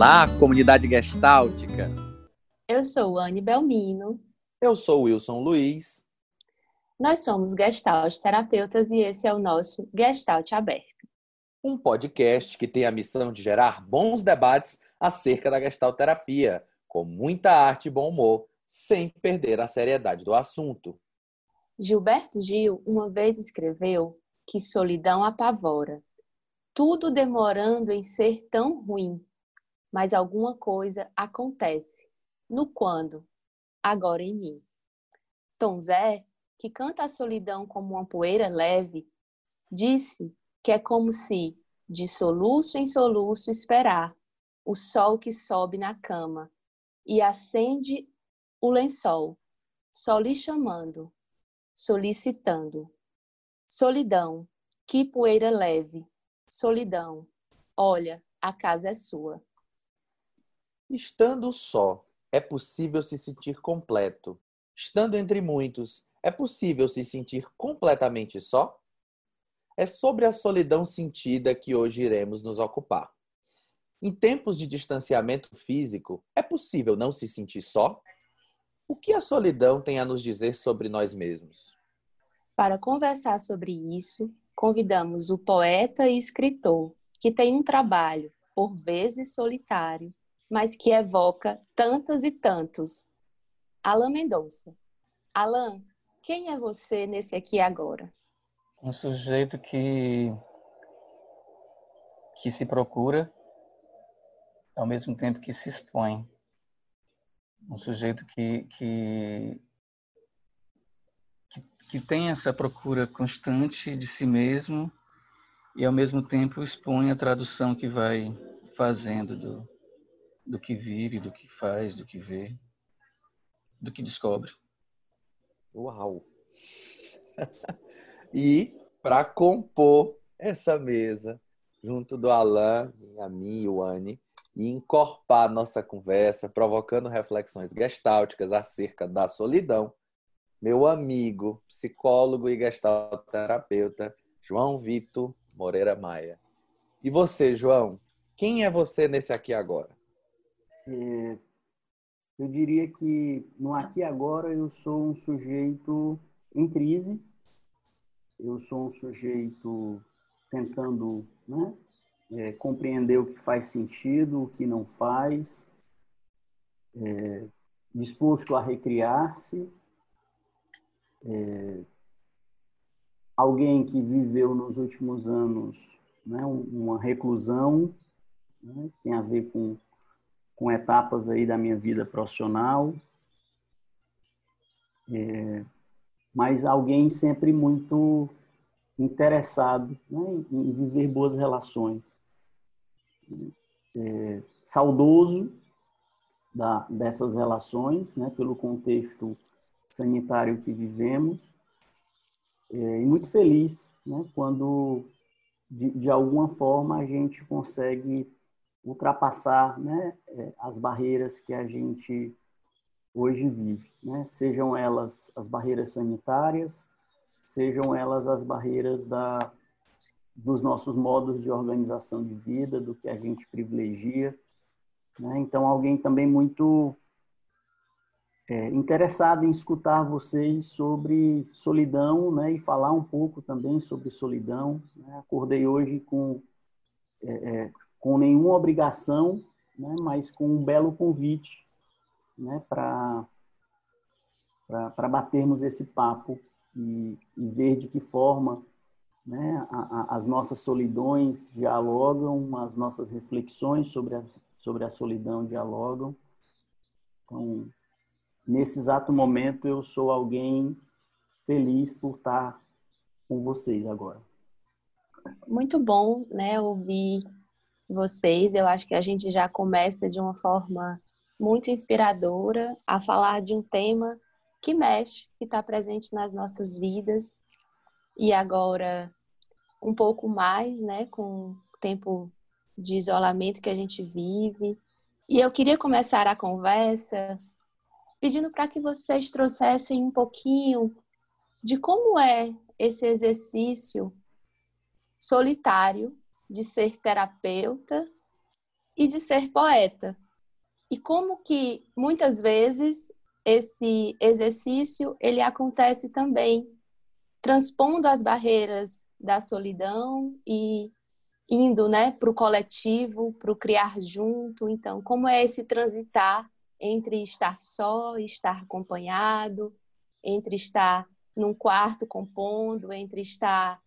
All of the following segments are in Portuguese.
Olá, comunidade gestáltica. Eu sou Anne Belmino. Eu sou Wilson Luiz. Nós somos Gestalt terapeutas e esse é o nosso Gestalt Aberto. Um podcast que tem a missão de gerar bons debates acerca da Gestalt terapia, com muita arte e bom humor, sem perder a seriedade do assunto. Gilberto Gil uma vez escreveu que solidão apavora, tudo demorando em ser tão ruim mas alguma coisa acontece. No quando? Agora em mim. Tom Zé, que canta a solidão como uma poeira leve, disse que é como se, de soluço em soluço, esperar o sol que sobe na cama e acende o lençol, só lhe chamando, solicitando. Solidão, que poeira leve, solidão, olha, a casa é sua. Estando só, é possível se sentir completo. Estando entre muitos, é possível se sentir completamente só? É sobre a solidão sentida que hoje iremos nos ocupar. Em tempos de distanciamento físico, é possível não se sentir só? O que a solidão tem a nos dizer sobre nós mesmos? Para conversar sobre isso, convidamos o poeta e escritor, que tem um trabalho, por vezes solitário, mas que evoca tantos e tantos. Alain Mendonça. Alain, quem é você nesse aqui agora? Um sujeito que que se procura ao mesmo tempo que se expõe. Um sujeito que, que, que tem essa procura constante de si mesmo e ao mesmo tempo expõe a tradução que vai fazendo do, do que vive, do que faz, do que vê, do que descobre. Uau! e para compor essa mesa, junto do Alain, a mim e o Anne, e encorpar nossa conversa, provocando reflexões gestálticas acerca da solidão, meu amigo, psicólogo e gestalterapeuta, João Vitor Moreira Maia. E você, João, quem é você nesse aqui agora? É, eu diria que no aqui e agora eu sou um sujeito em crise, eu sou um sujeito tentando né, é, compreender o que faz sentido, o que não faz, é, disposto a recriar-se, é, alguém que viveu nos últimos anos né, uma reclusão, né, tem a ver com com etapas aí da minha vida profissional, é, mas alguém sempre muito interessado né, em viver boas relações. É, saudoso da, dessas relações, né, pelo contexto sanitário que vivemos, é, e muito feliz né, quando, de, de alguma forma, a gente consegue ultrapassar né, é, as barreiras que a gente hoje vive, né? sejam elas as barreiras sanitárias, sejam elas as barreiras da, dos nossos modos de organização de vida, do que a gente privilegia. Né? Então, alguém também muito é, interessado em escutar vocês sobre solidão né? e falar um pouco também sobre solidão. Né? Acordei hoje com é, é com nenhuma obrigação, né, mas com um belo convite né, para batermos esse papo e, e, ver de que forma né, a, a, as nossas solidões dialogam, as nossas reflexões sobre a, sobre a solidão dialogam. Então, nesse exato momento, eu sou alguém feliz por estar com vocês agora. Muito bom, né, ouvir vocês. Eu acho que a gente já começa de uma forma muito inspiradora a falar de um tema que mexe, que está presente nas nossas vidas e agora um pouco mais, né, com o tempo de isolamento que a gente vive. E eu queria começar a conversa pedindo para que vocês trouxessem um pouquinho de como é esse exercício solitário de ser terapeuta e de ser poeta. E como que muitas vezes esse exercício ele acontece também transpondo as barreiras da solidão e indo, né, para o coletivo, para o criar junto. Então, como é esse transitar entre estar só estar acompanhado, entre estar num quarto compondo, entre estar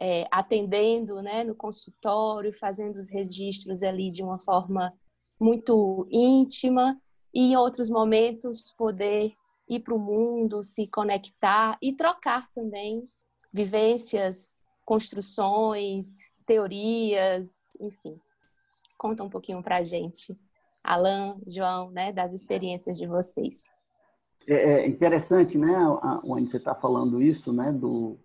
é, atendendo né, no consultório, fazendo os registros ali de uma forma muito íntima, e em outros momentos poder ir para o mundo, se conectar e trocar também vivências, construções, teorias, enfim. Conta um pouquinho para a gente, Alan, João, né, das experiências de vocês. É, é interessante, né, onde você está falando isso, né, do,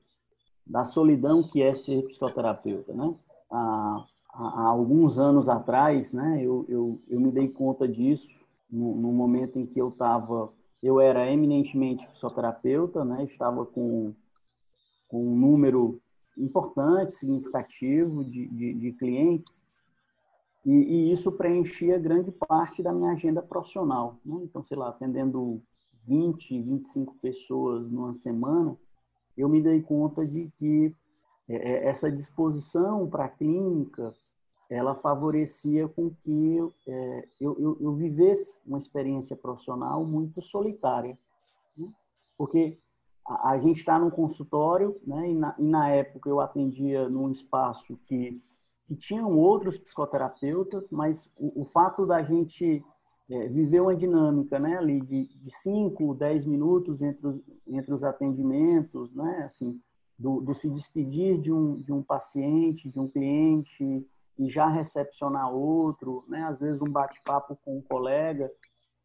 da solidão que é ser psicoterapeuta, né? Há, há alguns anos atrás, né, eu, eu, eu me dei conta disso no, no momento em que eu estava, eu era eminentemente psicoterapeuta, né, estava com, com um número importante, significativo de, de, de clientes, e, e, isso preenchia grande parte da minha agenda profissional. Né? Então, sei lá, atendendo 20, 25 pessoas numa semana, eu me dei conta de que é, é, essa disposição para a clínica, ela favorecia com que é, eu, eu, eu, vivesse uma experiência profissional muito solitária. Né? Porque a, a gente está num consultório, né? E na, e na, época eu atendia num espaço que, que tinham outros psicoterapeutas, mas o, o fato da gente é, viver uma dinâmica né, ali de, de 5, 10 minutos entre os, entre os atendimentos, né, assim, do, do, se despedir de um, de um paciente, de um cliente e já recepcionar outro, né, às vezes um bate-papo com um colega,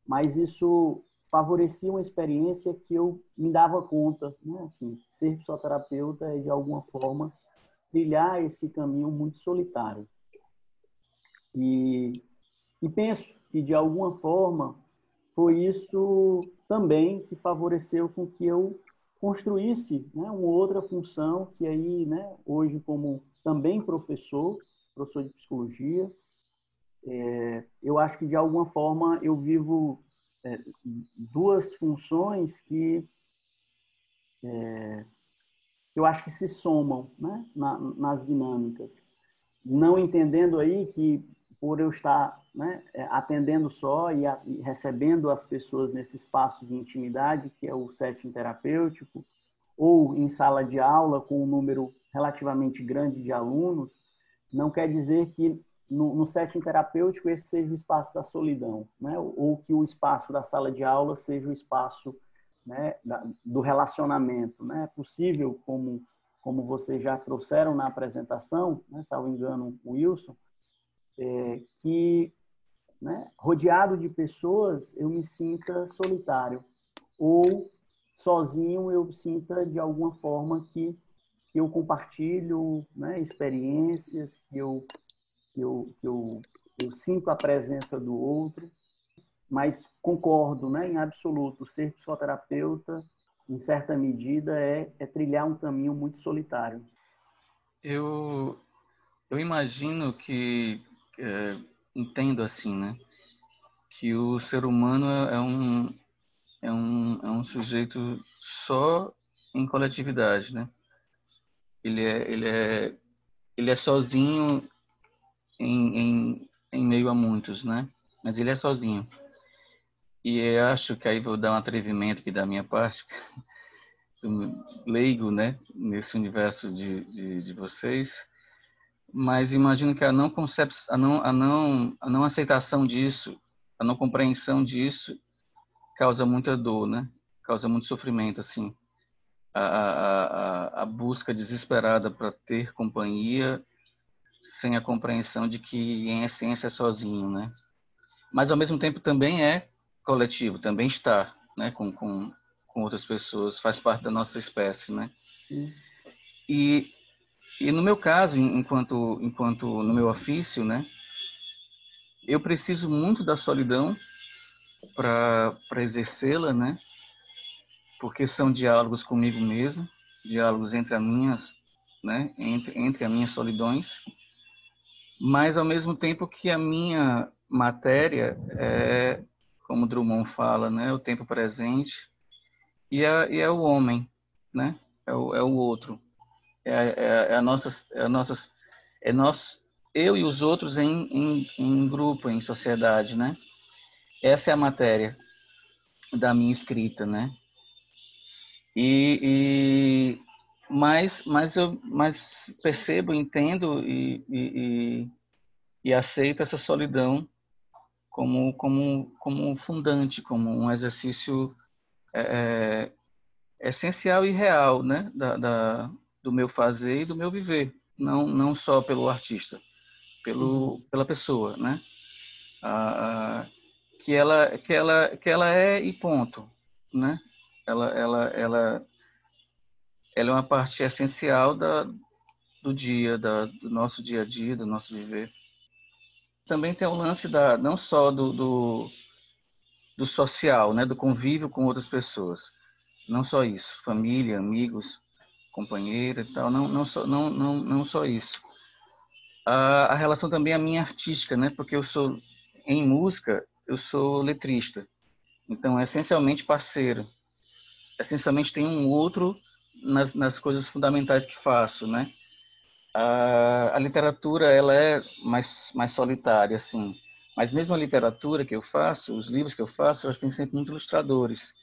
mas isso favorecia uma experiência que eu me dava conta, né, assim, ser psicoterapeuta é de alguma forma trilhar esse caminho muito solitário. E, e penso que de alguma forma foi isso também que favoreceu com que eu construísse né, uma outra função que aí, né, hoje como também professor, professor de psicologia, é, eu acho que de alguma forma eu vivo é, duas funções que é, eu acho que se somam né, na, nas dinâmicas, não entendendo aí que por eu estar né, é, atendendo só e, a, e, recebendo as pessoas nesse espaço de intimidade, que é o setting terapêutico, ou em sala de aula com um número relativamente grande de alunos, não quer dizer que no, no setting terapêutico esse seja o espaço da solidão, né, ou que o espaço da sala de aula seja o espaço né, da, do relacionamento. Né? É possível, como, como vocês já trouxeram na apresentação, né, salvo engano, o Wilson, é, que, né, rodeado de pessoas, eu me sinta solitário. Ou sozinho eu sinta, de alguma forma, que, que eu compartilho né, experiências, que eu, que, eu, que eu, eu sinto a presença do outro. Mas concordo, né, em absoluto, ser psicoterapeuta, em certa medida, é, é trilhar um caminho muito solitário. Eu, eu imagino que é, entendo assim, né? Que o ser humano é, é um, é um, é um sujeito só em coletividade, né? Ele é, ele é, ele é sozinho em, em, em meio a muitos, né? Mas ele é sozinho. E eu acho que aí vou dar um atrevimento aqui da minha parte, leigo, né? Nesse universo de, de, de vocês mas imagino que a não, concep... a, não, a, não, a não aceitação disso, a não compreensão disso, causa muita dor, né? Causa muito sofrimento, assim. a, a, a busca desesperada para ter companhia sem a compreensão de que em essência é sozinho, né? Mas ao mesmo tempo também é coletivo, também está, né, com, com, com outras pessoas, faz parte da nossa espécie, né? Sim. E e no meu caso, enquanto enquanto no meu ofício, né, eu preciso muito da solidão para exercê-la, né? Porque são diálogos comigo mesmo, diálogos entre as minhas, né, entre entre as minhas solidões, mas ao mesmo tempo que a minha matéria é, como Drummond fala, né, o tempo presente e é, e é o homem, né, é o, é o outro é, é, é a nossas, é a nossas, é nós, eu e os outros em, em, em grupo, em sociedade, né? Essa é a matéria da minha escrita, né? E, e mas, mas eu, mas percebo, entendo e, e, e aceito essa solidão como como como fundante, como um exercício é, é essencial e real, né? Da, da, do meu fazer e do meu viver, não não só pelo artista, pelo uhum. pela pessoa, né? Ah, ah, que ela que ela que ela é e ponto, né? Ela ela ela ela é uma parte essencial da do dia, da, do nosso dia a dia, do nosso viver. Também tem o lance da não só do, do, do social, né, do convívio com outras pessoas. Não só isso, família, amigos, companheira e tal, não, não, só, não, não, não só isso. A, a relação também é a minha artística, né? Porque eu sou, em música, eu sou letrista. Então, é essencialmente parceiro. Essencialmente tem um outro nas, nas coisas fundamentais que faço, né? A, a literatura, ela é mais, mais solitária, assim. Mas mesmo a literatura que eu faço, os livros que eu faço, elas têm sempre muitos ilustradores.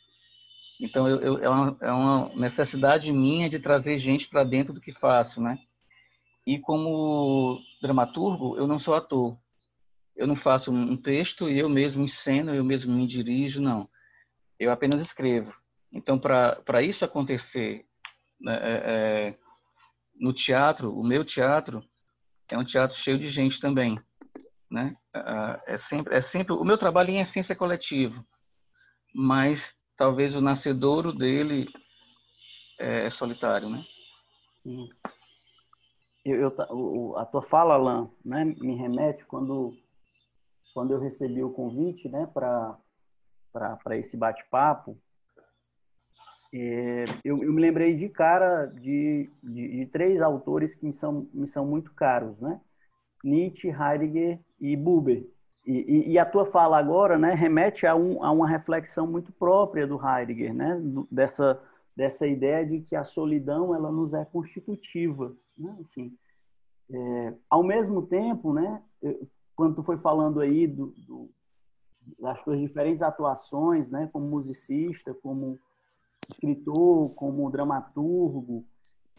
Então, eu, eu, é, uma, é uma necessidade minha de trazer gente para dentro do que faço, né? E como dramaturgo, eu não sou ator. Eu não faço um texto e eu mesmo enceno, eu mesmo me dirijo, não. Eu apenas escrevo. Então, para isso acontecer né, é, é, no teatro, o meu teatro é um teatro cheio de gente também, né? É sempre, é sempre o meu trabalho em essência é coletivo, mas talvez o nascedouro dele é, é solitário, né? Eu, eu, a tua fala, Alain, né, me remete quando, quando eu recebi o convite né, para esse bate-papo. É, eu, eu, me lembrei de cara de, de, de, três autores que me são, me são muito caros, né? Nietzsche, Heidegger e Buber. E, e, a tua fala agora né, remete a, um, a uma reflexão muito própria do Heidegger, né, dessa, dessa ideia de que a solidão ela nos é constitutiva. Né, assim, é, ao mesmo tempo, né, quando tu foi falando aí do, do, das tuas diferentes atuações, né, como musicista, como escritor, como dramaturgo,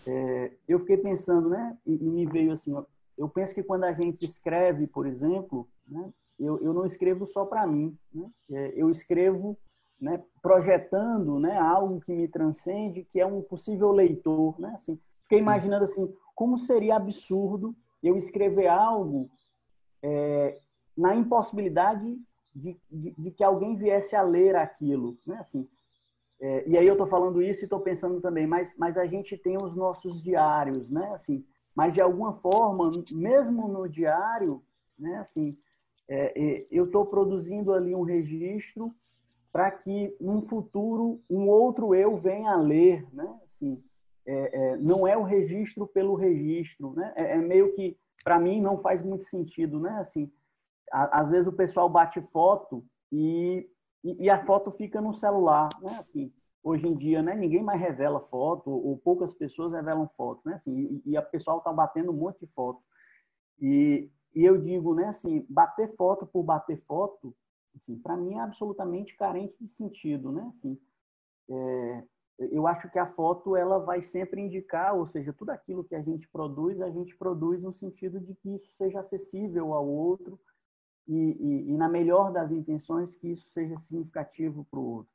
é, eu fiquei pensando, né, e, e me veio assim, eu penso que quando a gente escreve, por exemplo, né, eu, eu não escrevo só para mim, né? É, eu escrevo né, projetando né, algo que me transcende, que é um possível leitor. Né? Assim, fiquei imaginando assim, como seria absurdo eu escrever algo é, na impossibilidade de, de, de, que alguém viesse a ler aquilo. Né? Assim, é, e aí eu estou falando isso e estou pensando também, mas, mas a gente tem os nossos diários, né? Assim, mas de alguma forma, mesmo no diário, né? Assim, é, eu estou produzindo ali um registro para que, num futuro, um outro eu venha a ler, né? Assim, é, é, não é o registro pelo registro, né? É, é meio que, para mim, não faz muito sentido, né? Assim, a, às vezes o pessoal bate foto e, e, e, a foto fica no celular, né? Assim, hoje em dia, né? Ninguém mais revela foto, ou poucas pessoas revelam fotos, né? Assim, e, e a pessoal está batendo um monte de foto. E, e eu digo, né, assim, bater foto por bater foto, assim, para mim é absolutamente carente de sentido, né? Assim, é, eu acho que a foto ela vai sempre indicar, ou seja, tudo aquilo que a gente produz, a gente produz no sentido de que isso seja acessível ao outro e, e, e na melhor das intenções que isso seja significativo para o outro.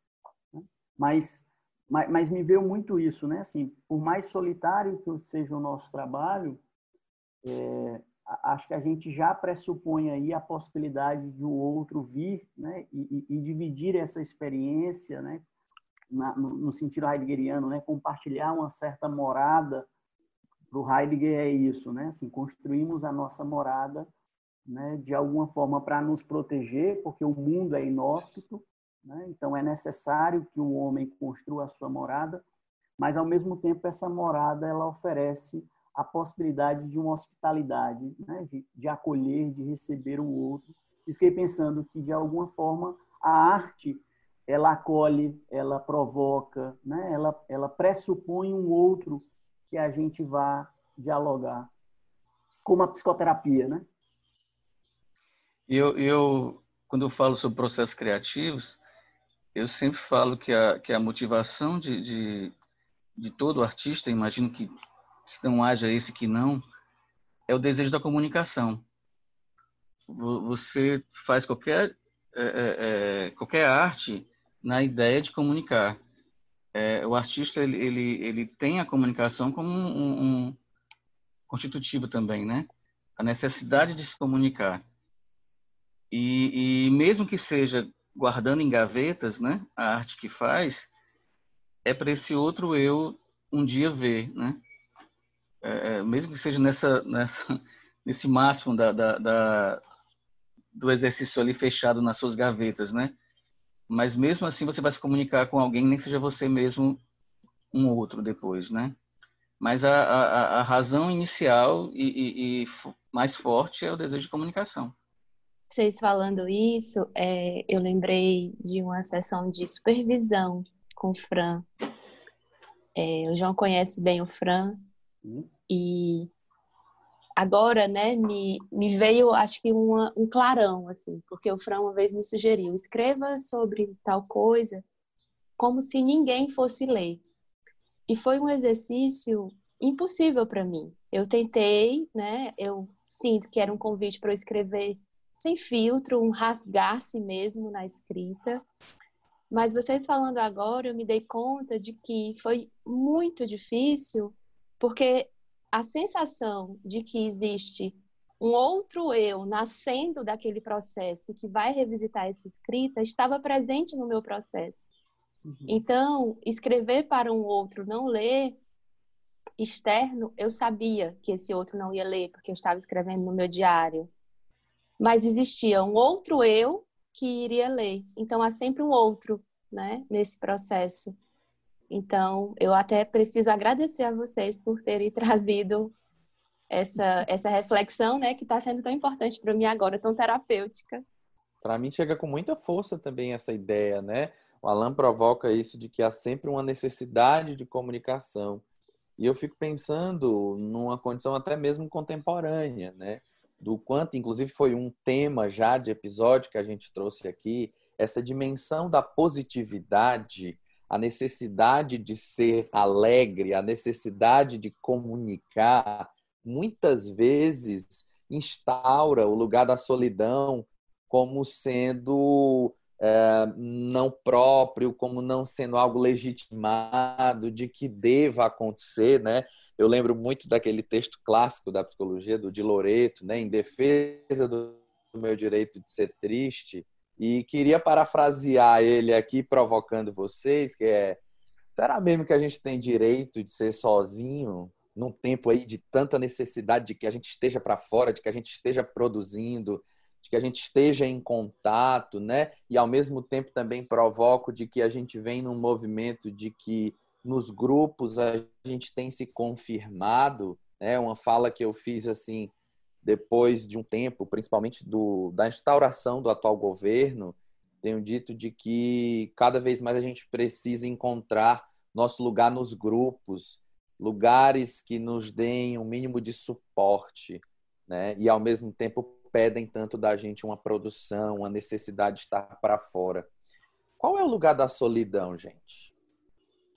Né? Mas mas, mas, me veio muito isso, né? Assim, por mais solitário que seja o nosso trabalho, é, acho que a gente já pressupõe aí a possibilidade de o outro vir, né? E, e, dividir essa experiência, né? Na, no, no, sentido heideggeriano, né? Compartilhar uma certa morada. Para o Heidegger é isso, né? Assim, construímos a nossa morada, né? De alguma forma para nos proteger, porque o mundo é inóspito, né? Então, é necessário que o homem construa a sua morada, mas, ao mesmo tempo, essa morada ela oferece a possibilidade de uma hospitalidade, né? de, de acolher, de receber o outro. E fiquei pensando que, de alguma forma, a arte ela acolhe, ela provoca, né? ela, ela pressupõe um outro que a gente vá dialogar, como a psicoterapia, né? Eu, eu quando eu falo sobre processos criativos, eu sempre falo que a, que a motivação de, de, de todo artista, imagino que, não haja esse que não, é o desejo da comunicação. Você faz qualquer, é, é, é, qualquer arte na ideia de comunicar. É, o artista ele, ele, ele tem a comunicação como um, um constitutivo também, né? A necessidade de se comunicar. E, e mesmo que seja guardando em gavetas, né, a arte que faz, é para esse outro eu um dia ver, né? É, é mesmo que seja nessa, nessa nesse máximo da, da, da, do exercício ali fechado nas suas gavetas, né? Mas mesmo assim você vai se comunicar com alguém, nem seja você mesmo um outro depois, né? Mas a, a, a razão inicial e, e, e mais forte é o desejo de comunicação. Vocês falando isso, é, eu lembrei de uma sessão de supervisão com o Fran. É, o João conhece bem o Fran. E agora, né, me, me veio, acho que uma, um clarão, assim, porque o Fran uma vez me sugeriu, escreva sobre tal coisa como se ninguém fosse ler. E foi um exercício impossível para mim. Eu tentei, né, eu sinto que era um convite para eu escrever sem filtro, um rasgar-se mesmo na escrita. Mas vocês falando agora, eu me dei conta de que foi muito difícil, porque a sensação de que existe um outro eu nascendo daquele processo que vai revisitar essa escrita estava presente no meu processo. Uhum. Então, escrever para um outro não ler externo, eu sabia que esse outro não ia ler, porque eu estava escrevendo no meu diário mas existia um outro eu que iria ler. Então há sempre um outro, né, nesse processo. Então, eu até preciso agradecer a vocês por terem trazido essa, essa reflexão, né, que está sendo tão importante para mim agora, tão terapêutica. Para mim chega com muita força também essa ideia, né? O Alan provoca isso de que há sempre uma necessidade de comunicação. E eu fico pensando numa condição até mesmo contemporânea, né? do quanto, inclusive, foi um tema já de episódio que a gente trouxe aqui, essa dimensão da positividade, a necessidade de ser alegre, a necessidade de comunicar, muitas vezes instaura o lugar da solidão como sendo é, não próprio, como não sendo algo legitimado, de que deva acontecer, né? Eu lembro muito daquele texto clássico da psicologia do Di Loreto, né, em defesa do meu direito de ser triste, e queria parafrasear ele aqui provocando vocês, que é será mesmo que a gente tem direito de ser sozinho num tempo aí de tanta necessidade de que a gente esteja para fora, de que a gente esteja produzindo, de que a gente esteja em contato, né? E ao mesmo tempo também provoco de que a gente vem num movimento de que nos grupos a gente tem se confirmado, né? Uma fala que eu fiz assim depois de um tempo, principalmente do, da instauração do atual governo, tenho dito de que cada vez mais a gente precisa encontrar nosso lugar nos grupos, lugares que nos deem um mínimo de suporte, né? E ao mesmo tempo pedem tanto da gente uma produção, uma necessidade de estar para fora. Qual é o lugar da solidão, gente?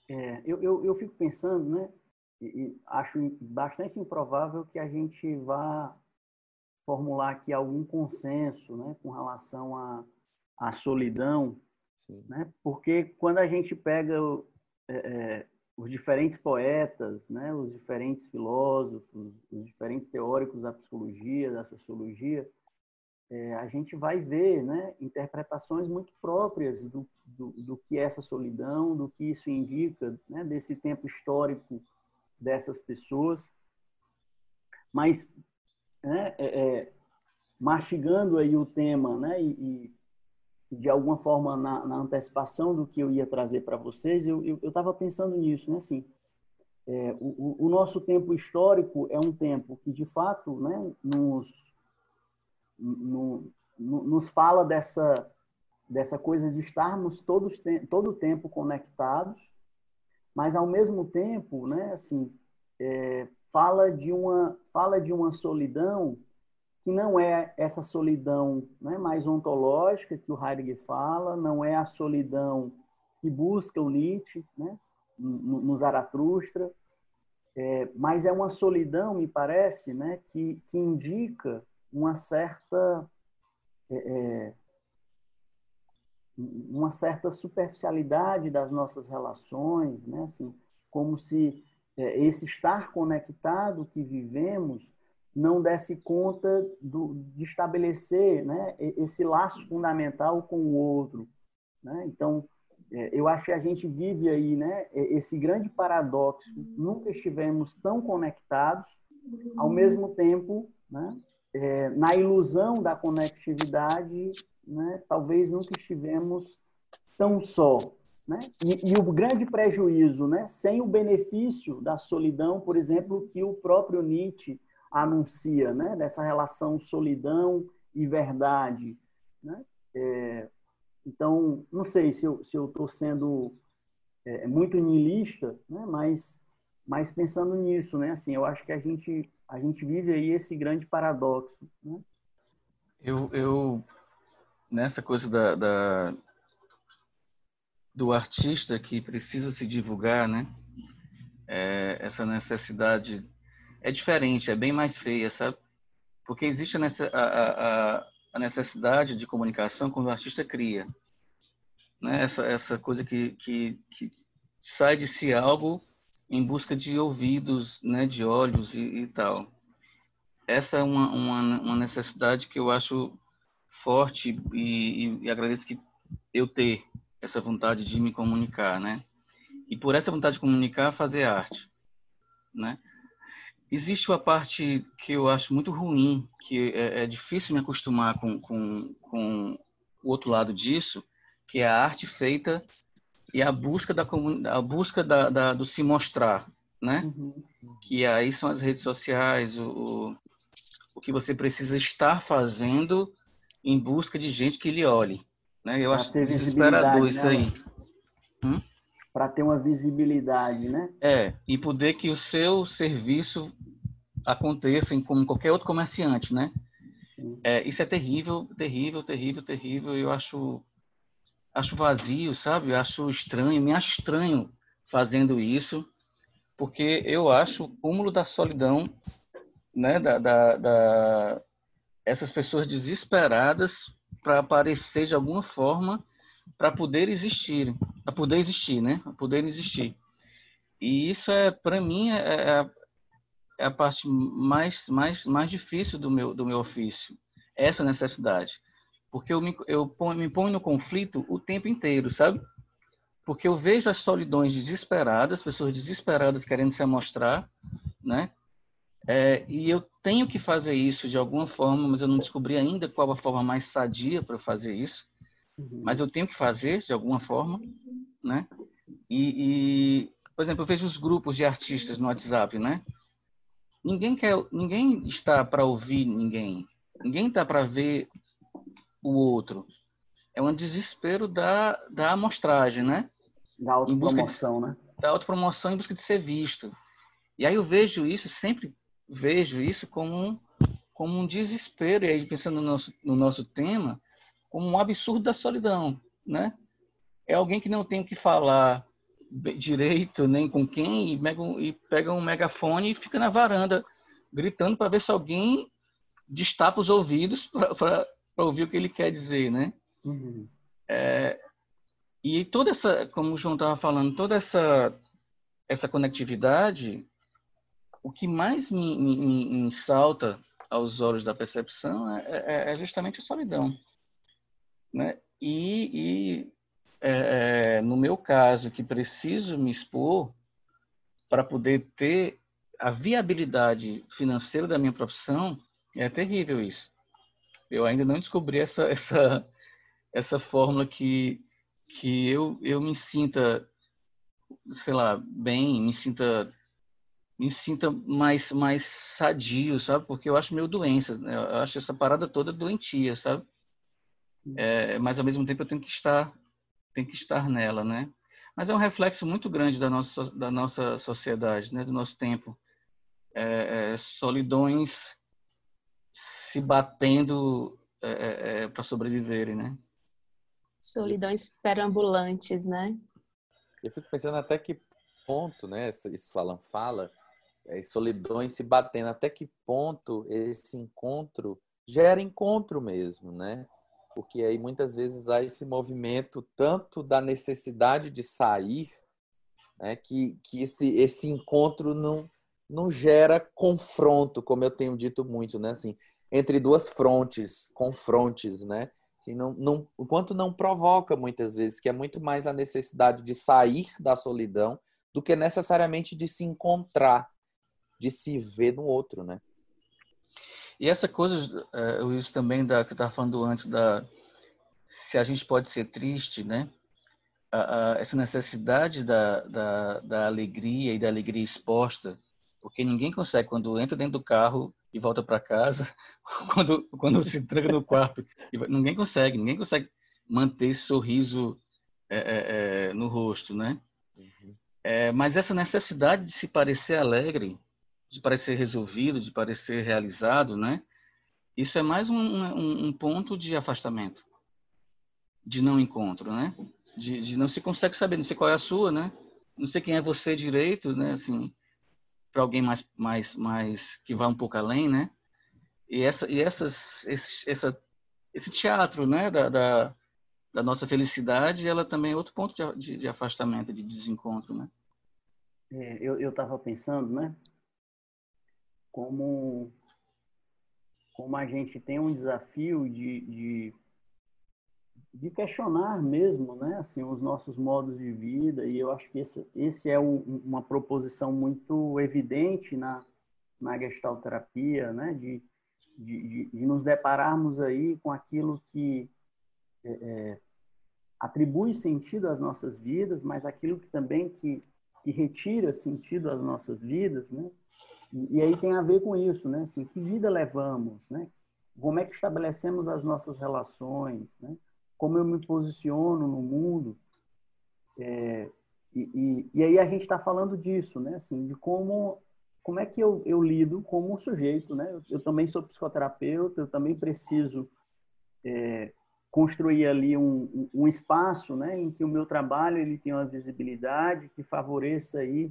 É, eu, eu, eu, fico pensando, né? E, e acho bastante improvável que a gente vá formular aqui algum consenso, né, com relação à, à solidão, Sim. né? Porque quando a gente pega é, é, os diferentes poetas, né, os diferentes filósofos, os diferentes teóricos da psicologia, da sociologia, é, a gente vai ver né, interpretações muito próprias do, do, do, que é essa solidão, do que isso indica, né, desse tempo histórico dessas pessoas. Mas, né, é, é, mastigando aí o tema, né, e, e de alguma forma na, na, antecipação do que eu ia trazer para vocês, eu estava pensando nisso, né, assim, é, o, o, nosso tempo histórico é um tempo que, de fato, né, nos no, no, nos fala dessa, dessa coisa de estarmos todos todo o tempo conectados, mas ao mesmo tempo, né, assim, é, fala de uma fala de uma solidão que não é essa solidão né, mais ontológica que o Heidegger fala, não é a solidão que busca o Nietzsche, né, no, no Zaratustra, é, mas é uma solidão, me parece, né, que, que indica uma certa é, é, uma certa superficialidade das nossas relações, né? Assim, como se esse estar conectado que vivemos não desse conta do, de estabelecer né, esse laço fundamental com o outro. Né? Então, é, eu acho que a gente vive aí né, esse grande paradoxo. Nunca estivemos tão conectados, ao mesmo tempo né, é, na ilusão da conectividade, né, talvez nunca estivemos tão só. Né? E, e, o grande prejuízo, né, sem o benefício da solidão, por exemplo, que o próprio Nietzsche anuncia, né, dessa relação solidão e verdade. Né? É, então, não sei se eu estou sendo é, muito niilista, né, mas, mas pensando nisso, né, assim, eu acho que a gente a gente vive aí esse grande paradoxo. Né? Eu, eu nessa coisa da, da, do artista que precisa se divulgar, né? É, essa necessidade é diferente, é bem mais feia, sabe? Porque existe a, a, necessidade de comunicação quando o artista cria, né? Essa essa coisa que, que, que sai de si algo em busca de ouvidos, né, de olhos e, e tal. Essa é uma, uma, uma, necessidade que eu acho forte e, e, e, agradeço que eu ter essa vontade de me comunicar, né? E por essa vontade de comunicar, fazer arte, né? Existe uma parte que eu acho muito ruim, que é, é difícil me acostumar com, com, com o outro lado disso, que é a arte feita e a busca da a busca da, da, do se mostrar, né? Uhum. Que aí são as redes sociais, o, o, o que você precisa estar fazendo em busca de gente que lhe olhe, né? Eu pra acho desesperador isso né? aí. Hum? Para ter uma visibilidade, né? É, e poder que o seu serviço aconteça como qualquer outro comerciante, né? É, isso é terrível, terrível, terrível, terrível. Eu acho acho vazio, sabe? Acho estranho, me acho estranho fazendo isso, porque eu acho o cúmulo da solidão, né? Da, da, da... essas pessoas desesperadas para aparecer de alguma forma para poder existir, para poder existir, né? Para poder existir. E isso é, para mim, é, é, a, é a parte mais, mais, mais difícil do meu, do meu ofício, essa necessidade porque eu me, eu me ponho no conflito o tempo inteiro, sabe? Porque eu vejo as solidões desesperadas, pessoas desesperadas querendo se amostrar, né? É, e eu tenho que fazer isso de alguma forma, mas eu não descobri ainda qual a forma mais sadia para fazer isso. Uhum. Mas eu tenho que fazer de alguma forma, né? E, e, por exemplo, eu vejo os grupos de artistas no WhatsApp, né? Ninguém quer, ninguém está para ouvir ninguém. Ninguém está para ver o outro. É um desespero da, da amostragem, né? Da autopromoção, né? Da autopromoção em busca de ser visto. E aí eu vejo isso, sempre vejo isso como um, como um desespero, e aí pensando no nosso, no nosso tema, como um absurdo da solidão, né? É alguém que não tem o que falar direito, nem com quem, e, pega um megafone e fica na varanda gritando para ver se alguém destapa os ouvidos para para ouvir o que ele quer dizer, né? Uhum. É, e toda essa, como o João estava falando, toda essa essa conectividade, o que mais me, me, me salta aos olhos da percepção é, é, é justamente a solidão, né? E, e é, é, no meu caso, que preciso me expor para poder ter a viabilidade financeira da minha profissão, é terrível isso. Eu ainda não descobri essa essa essa fórmula que que eu eu me sinta sei lá bem, me sinta me sinta mais mais sadio, sabe? Porque eu acho meio doença, né? eu acho essa parada toda doentia, sabe? É, mas ao mesmo tempo eu tenho que estar tem que estar nela, né? Mas é um reflexo muito grande da nossa da nossa sociedade, né? Do nosso tempo, é, é, solidões se batendo é, é, é para sobreviverem, né? Solidões perambulantes, né? Eu fico pensando até que ponto, né? Isso Alan fala, é, solidões se batendo, até que ponto esse encontro gera encontro mesmo, né? porque aí muitas vezes há esse movimento tanto da necessidade de sair, né, que, que esse, esse encontro não, não gera confronto, como eu tenho dito muito, né, assim, entre duas frontes, confrontes, né? Assim, não, não, o quanto não provoca muitas vezes, que é muito mais a necessidade de sair da solidão do que necessariamente de se encontrar, de se ver no outro, né? E essa coisa, uh, Luiz, também da que estava falando antes da se a gente pode ser triste, né? Uh, uh, essa necessidade da, da, da alegria e da alegria exposta, porque ninguém consegue quando entra dentro do carro e volta para casa, quando quando se tranca no quarto, ninguém consegue, ninguém consegue manter esse sorriso é, é, é, no rosto, né? Uhum. É, mas essa necessidade de se parecer alegre de parecer resolvido, de parecer realizado, né? Isso é mais um, um, um ponto de afastamento, de não encontro, né? De, de, não se consegue saber, não sei qual é a sua, né? Não sei quem é você direito, né? Assim, para alguém mais, mais, mais que vá um pouco além, né? E essa, e essas, esse, essa, esse teatro, né? Da, da, da nossa felicidade, ela também é outro ponto de, de, de afastamento, de desencontro, né? É, eu estava pensando, né? Como, como a gente tem um desafio de, de, de questionar mesmo né, assim, os nossos modos de vida, e eu acho que esse, esse é um, uma proposição muito evidente na, na gestalterapia, né, de, de, de, nos depararmos aí com aquilo que é, é, atribui sentido às nossas vidas, mas aquilo que também que, que retira sentido às nossas vidas, né? E, aí tem a ver com isso, né? Assim, que vida levamos, né? Como é que estabelecemos as nossas relações, né? Como eu me posiciono no mundo. É, e, e, e, aí a gente está falando disso, né? Assim, de como como é que eu, eu lido como sujeito, né? Eu, eu também sou psicoterapeuta, eu também preciso é, construir ali um, um, espaço, né? Em que o meu trabalho ele tem uma visibilidade que favoreça aí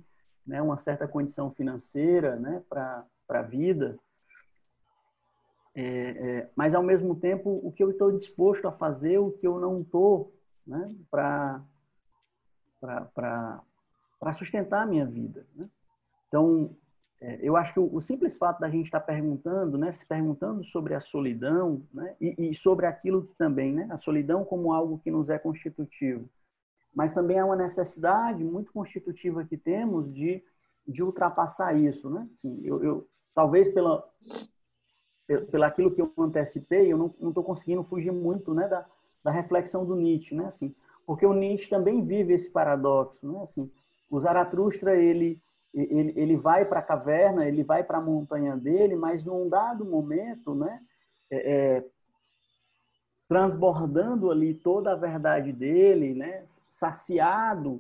né, uma certa condição financeira né, para a vida, é, é, mas ao mesmo tempo o que eu estou disposto a fazer, o que eu não estou né, para sustentar a minha vida. Né? Então, é, eu acho que o, o, simples fato da gente estar tá perguntando, né, se perguntando sobre a solidão né, e, e sobre aquilo que também, né, a solidão como algo que nos é constitutivo, mas também há uma necessidade muito constitutiva que temos de, de ultrapassar isso, né? Assim, eu, eu, talvez pela, pela aquilo que eu antecipei, eu não estou conseguindo fugir muito, né, da, da reflexão do Nietzsche, né? Assim, porque o Nietzsche também vive esse paradoxo, né? Assim, o Zaratustra ele ele, ele vai para a caverna, ele vai para a montanha dele, mas num dado momento, né, é, é transbordando ali toda a verdade dele, né? saciado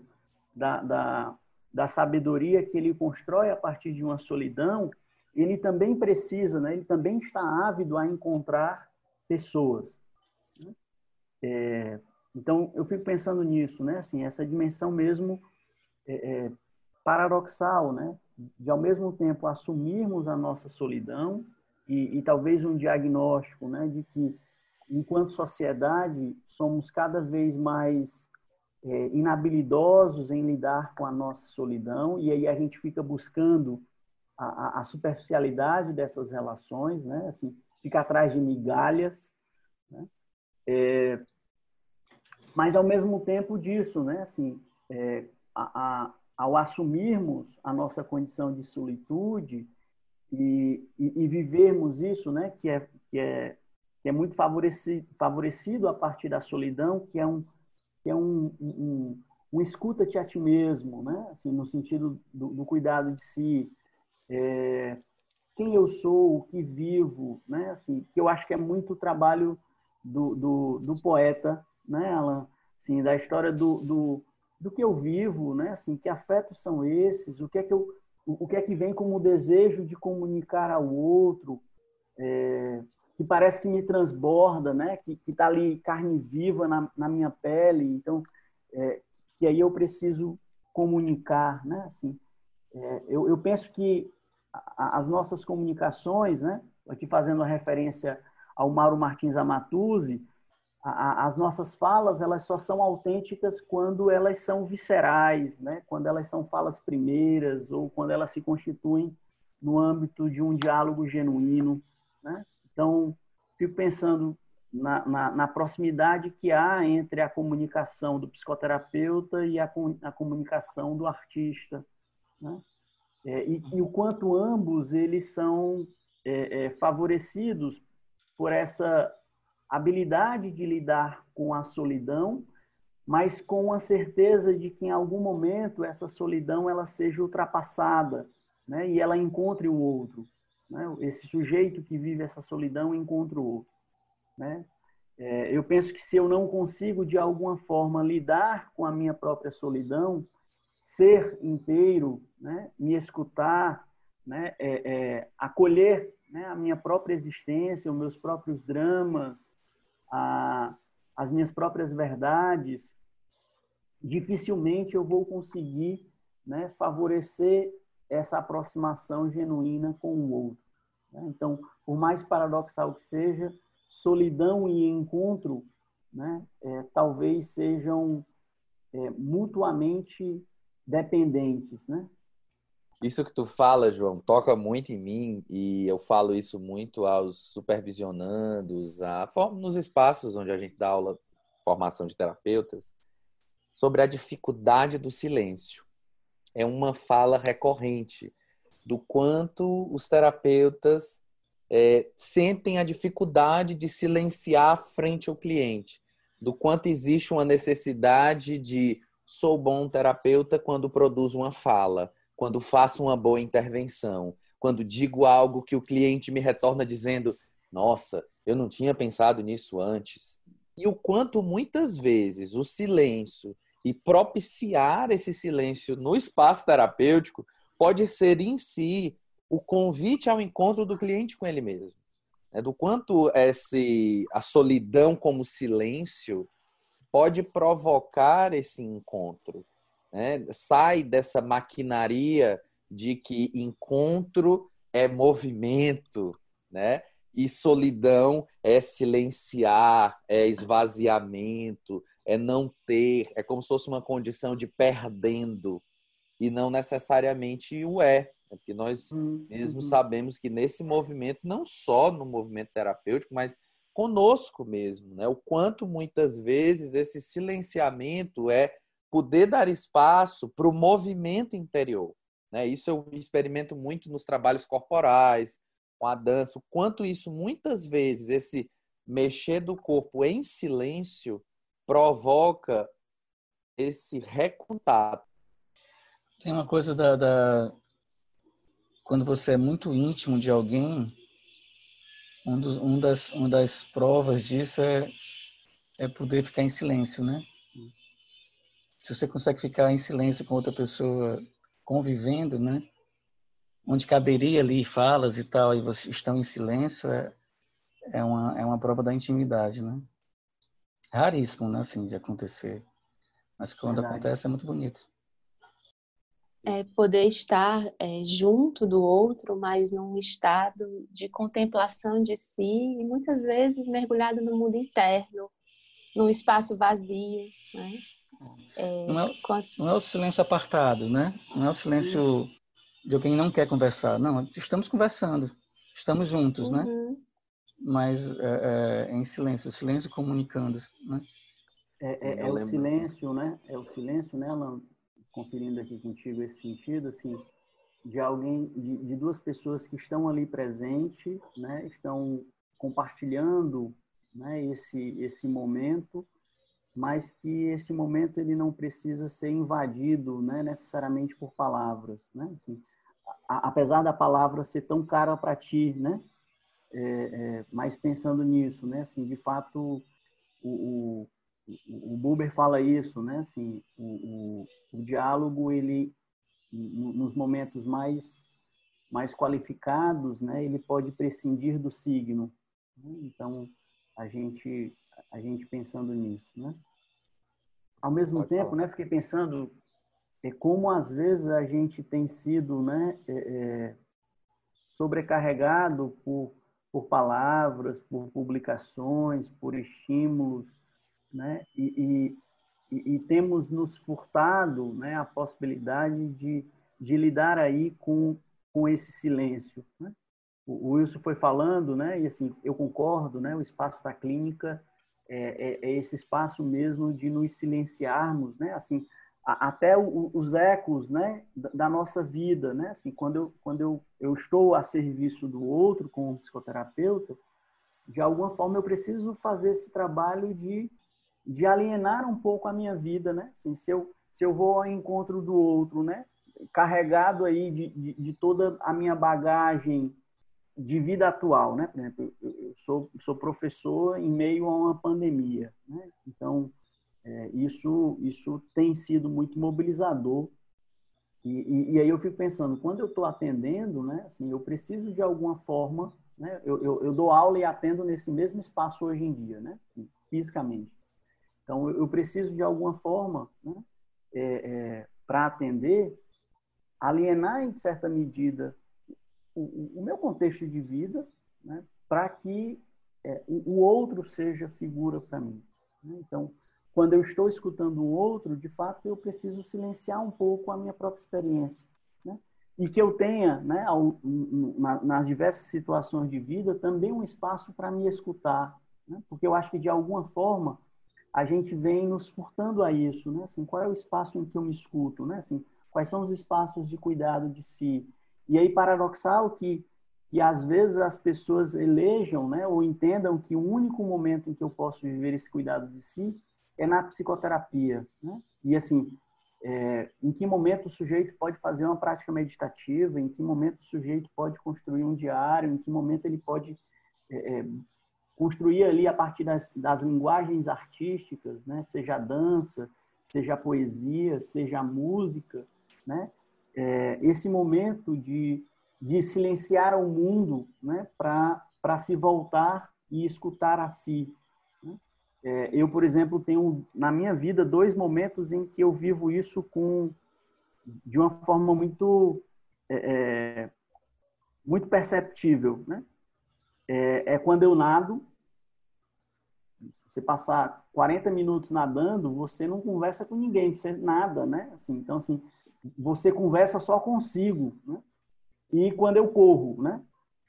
da, da, da sabedoria que ele constrói a partir de uma solidão, ele também precisa, né? ele também está ávido a encontrar pessoas. Né? É, então, eu fico pensando nisso, né? Assim, essa dimensão mesmo é, é, paradoxal, né? De, ao mesmo tempo, assumirmos a nossa solidão e, e talvez um diagnóstico, né? De que enquanto sociedade, somos cada vez mais é, inabilidosos em lidar com a nossa solidão, e aí a gente fica buscando a, a, superficialidade dessas relações, né? Assim, fica atrás de migalhas, né? É, mas ao mesmo tempo disso, né? Assim, é, a, a, ao assumirmos a nossa condição de solitude e, e, e, vivermos isso, né? Que é que é que é muito favorecido, a partir da solidão, que é um que é um, um, um escuta-te a ti mesmo, né? Assim, no sentido do, do cuidado de si, é, quem eu sou, o que vivo, né? Assim, que eu acho que é muito o trabalho do, do, do, poeta, né, Alan? Assim, da história do, do, do que eu vivo, né? Assim, que afetos são esses? O que é que eu, o que é que vem como desejo de comunicar ao outro? É, que parece que me transborda, né? Que está ali carne viva na, na minha pele. Então, é, que aí eu preciso comunicar, né? Assim, é, eu, eu penso que as nossas comunicações, né? aqui fazendo referência ao Mauro Martins Amatuzzi, as nossas falas elas só são autênticas quando elas são viscerais, né? quando elas são falas primeiras ou quando elas se constituem no âmbito de um diálogo genuíno. Né? Então, fico pensando na, na, na, proximidade que há entre a comunicação do psicoterapeuta e a, a comunicação do artista. Né? É, e, e, o quanto ambos eles são é, é, favorecidos por essa habilidade de lidar com a solidão, mas com a certeza de que em algum momento essa solidão ela seja ultrapassada, né? E ela encontre o outro, né? Esse sujeito que vive essa solidão encontra o outro, né? É, eu penso que se eu não consigo de alguma forma lidar com a minha própria solidão, ser inteiro, né? me escutar, né? É, é, acolher né? a minha própria existência, os meus próprios dramas, a, as minhas próprias verdades, dificilmente eu vou conseguir né? favorecer essa aproximação genuína com o outro. Né? Então, por mais paradoxal que seja, solidão e encontro né? É, talvez sejam é, mutuamente dependentes, né? Isso que tu fala, João, toca muito em mim e eu falo isso muito aos supervisionandos, a, nos espaços onde a gente dá aula, formação de terapeutas, sobre a dificuldade do silêncio. É uma fala recorrente do quanto os terapeutas é, sentem a dificuldade de silenciar frente ao cliente, do quanto existe uma necessidade de sou bom terapeuta quando produzo uma fala, quando faço uma boa intervenção, quando digo algo que o cliente me retorna dizendo: Nossa, eu não tinha pensado nisso antes. E o quanto muitas vezes o silêncio e propiciar esse silêncio no espaço terapêutico pode ser em si o convite ao encontro do cliente com ele mesmo. É do quanto esse, a solidão como silêncio pode provocar esse encontro. Né? Sai dessa maquinaria de que encontro é movimento, né? E solidão é silenciar, é esvaziamento, é não ter, é como se fosse uma condição de perdendo e não necessariamente o é. Né? Porque nós uhum. mesmo sabemos que nesse movimento, não só no movimento terapêutico, mas conosco mesmo, né? O quanto muitas vezes esse silenciamento é poder dar espaço para o movimento interior, né? Isso eu experimento muito nos trabalhos corporais, com a dança, o quanto isso muitas vezes esse mexer do corpo em silêncio provoca esse recontato. Tem uma coisa da, da, quando você é muito íntimo de alguém, um, dos, um das, uma das provas disso é, é poder ficar em silêncio, né? Se você consegue ficar em silêncio com outra pessoa convivendo, né? Onde caberia ali falas e tal, e vocês estão em silêncio, é, é, uma, é uma prova da intimidade, né? Raríssimo, né? Assim, de acontecer. Mas quando Verdade. acontece é muito bonito é, poder estar é, junto do outro, mas num estado de contemplação de si e muitas vezes mergulhado no mundo interno, num espaço vazio. Né? É, não, é, não é o silêncio apartado, né? Não é o silêncio de alguém não quer conversar. Não, estamos conversando, estamos juntos, né? uhum. né? Mas é, é, em silêncio, silêncio comunicando, né? É, é, é o silêncio, né? É o silêncio, né, Alan? Conferindo aqui contigo esse sentido, assim, de alguém, de, de duas pessoas que estão ali presentes, né? Estão compartilhando, né? Esse esse momento, mas que esse momento ele não precisa ser invadido, né? Necessariamente por palavras, né? Assim, a, apesar da palavra ser tão cara para ti, né? É, é, mas pensando nisso, né? Assim, de fato, o, o o Buber fala isso, né? Assim, o, o, o diálogo ele nos momentos mais mais qualificados, né? Ele pode prescindir do signo. Né? Então a gente a gente pensando nisso, né? Ao mesmo pode tempo, falar. né? Fiquei pensando é como às vezes a gente tem sido, né? É, é, sobrecarregado por por palavras, por publicações, por estímulos né? E, e, e, temos nos furtado né, a possibilidade de, de lidar aí com, com esse silêncio. Né? O Wilson foi falando, né, e assim, eu concordo, né, o espaço da clínica é, é, é esse espaço mesmo de nos silenciarmos, né, assim, até os ecos, né, da, nossa vida, né, assim, quando eu, quando eu, eu estou a serviço do outro como psicoterapeuta, de alguma forma eu preciso fazer esse trabalho de de alienar um pouco a minha vida, né? Assim, se eu se eu vou ao encontro do outro, né? Carregado aí de, de, de toda a minha bagagem de vida atual, né? Por exemplo, eu sou, sou professor em meio a uma pandemia, né? Então, é, isso, isso tem sido muito mobilizador. E, e, e aí eu fico pensando, quando eu estou atendendo, né? Assim, eu preciso de alguma forma, né? Eu, eu, eu, dou aula e atendo nesse mesmo espaço hoje em dia, né? Assim, fisicamente. Então, eu preciso, de alguma forma, né, é, é, para atender, alienar, em certa medida, o, o meu contexto de vida, né, para que é, o, o, outro seja figura para mim. Né? Então, quando eu estou escutando o outro, de fato, eu preciso silenciar um pouco a minha própria experiência. Né? E que eu tenha, né, ao, na, nas diversas situações de vida, também um espaço para me escutar. Né? Porque eu acho que, de alguma forma, a gente vem nos furtando a isso, né? Assim, qual é o espaço em que eu me escuto, né? Assim, quais são os espaços de cuidado de si? E aí paradoxal que que às vezes as pessoas elejam, né, ou entendam que o único momento em que eu posso viver esse cuidado de si é na psicoterapia, né? E assim, é, em que momento o sujeito pode fazer uma prática meditativa, em que momento o sujeito pode construir um diário, em que momento ele pode é, é construir ali a partir das, das linguagens artísticas, né? seja a dança, seja a poesia, seja a música, né? É, esse momento de, de silenciar o mundo né? para se voltar e escutar a si. É, eu, por exemplo, tenho na minha vida dois momentos em que eu vivo isso com de uma forma muito é, é muito perceptível, né? É, é, quando eu nado você passar 40 minutos nadando, você não conversa com ninguém, você nada, né? Assim, então, assim, você conversa só consigo, né? E quando eu corro, né?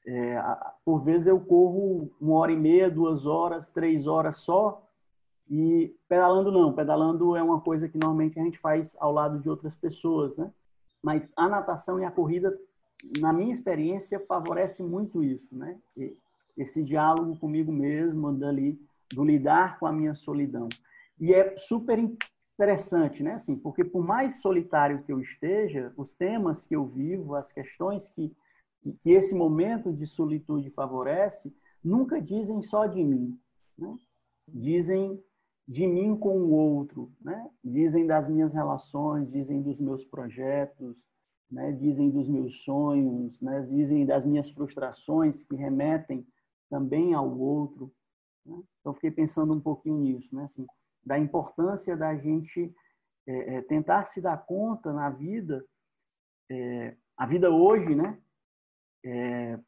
É, por vezes eu corro uma hora e meia, duas horas, três horas só, e pedalando não, pedalando é uma coisa que normalmente a gente faz ao lado de outras pessoas, né? Mas a natação e a corrida, na minha experiência, favorece muito isso, né? Esse diálogo comigo mesmo, dali do lidar com a minha solidão. E é super interessante, né? Assim, porque por mais solitário que eu esteja, os temas que eu vivo, as questões que, que, que esse momento de solitude favorece, nunca dizem só de mim, né? Dizem de mim com o outro, né? Dizem das minhas relações, dizem dos meus projetos, né? Dizem dos meus sonhos, né? Dizem das minhas frustrações que remetem também ao outro. Né? Então, fiquei pensando um pouquinho nisso, né? Assim, da importância da gente é, tentar se dar conta na vida, é, a vida hoje, né? É,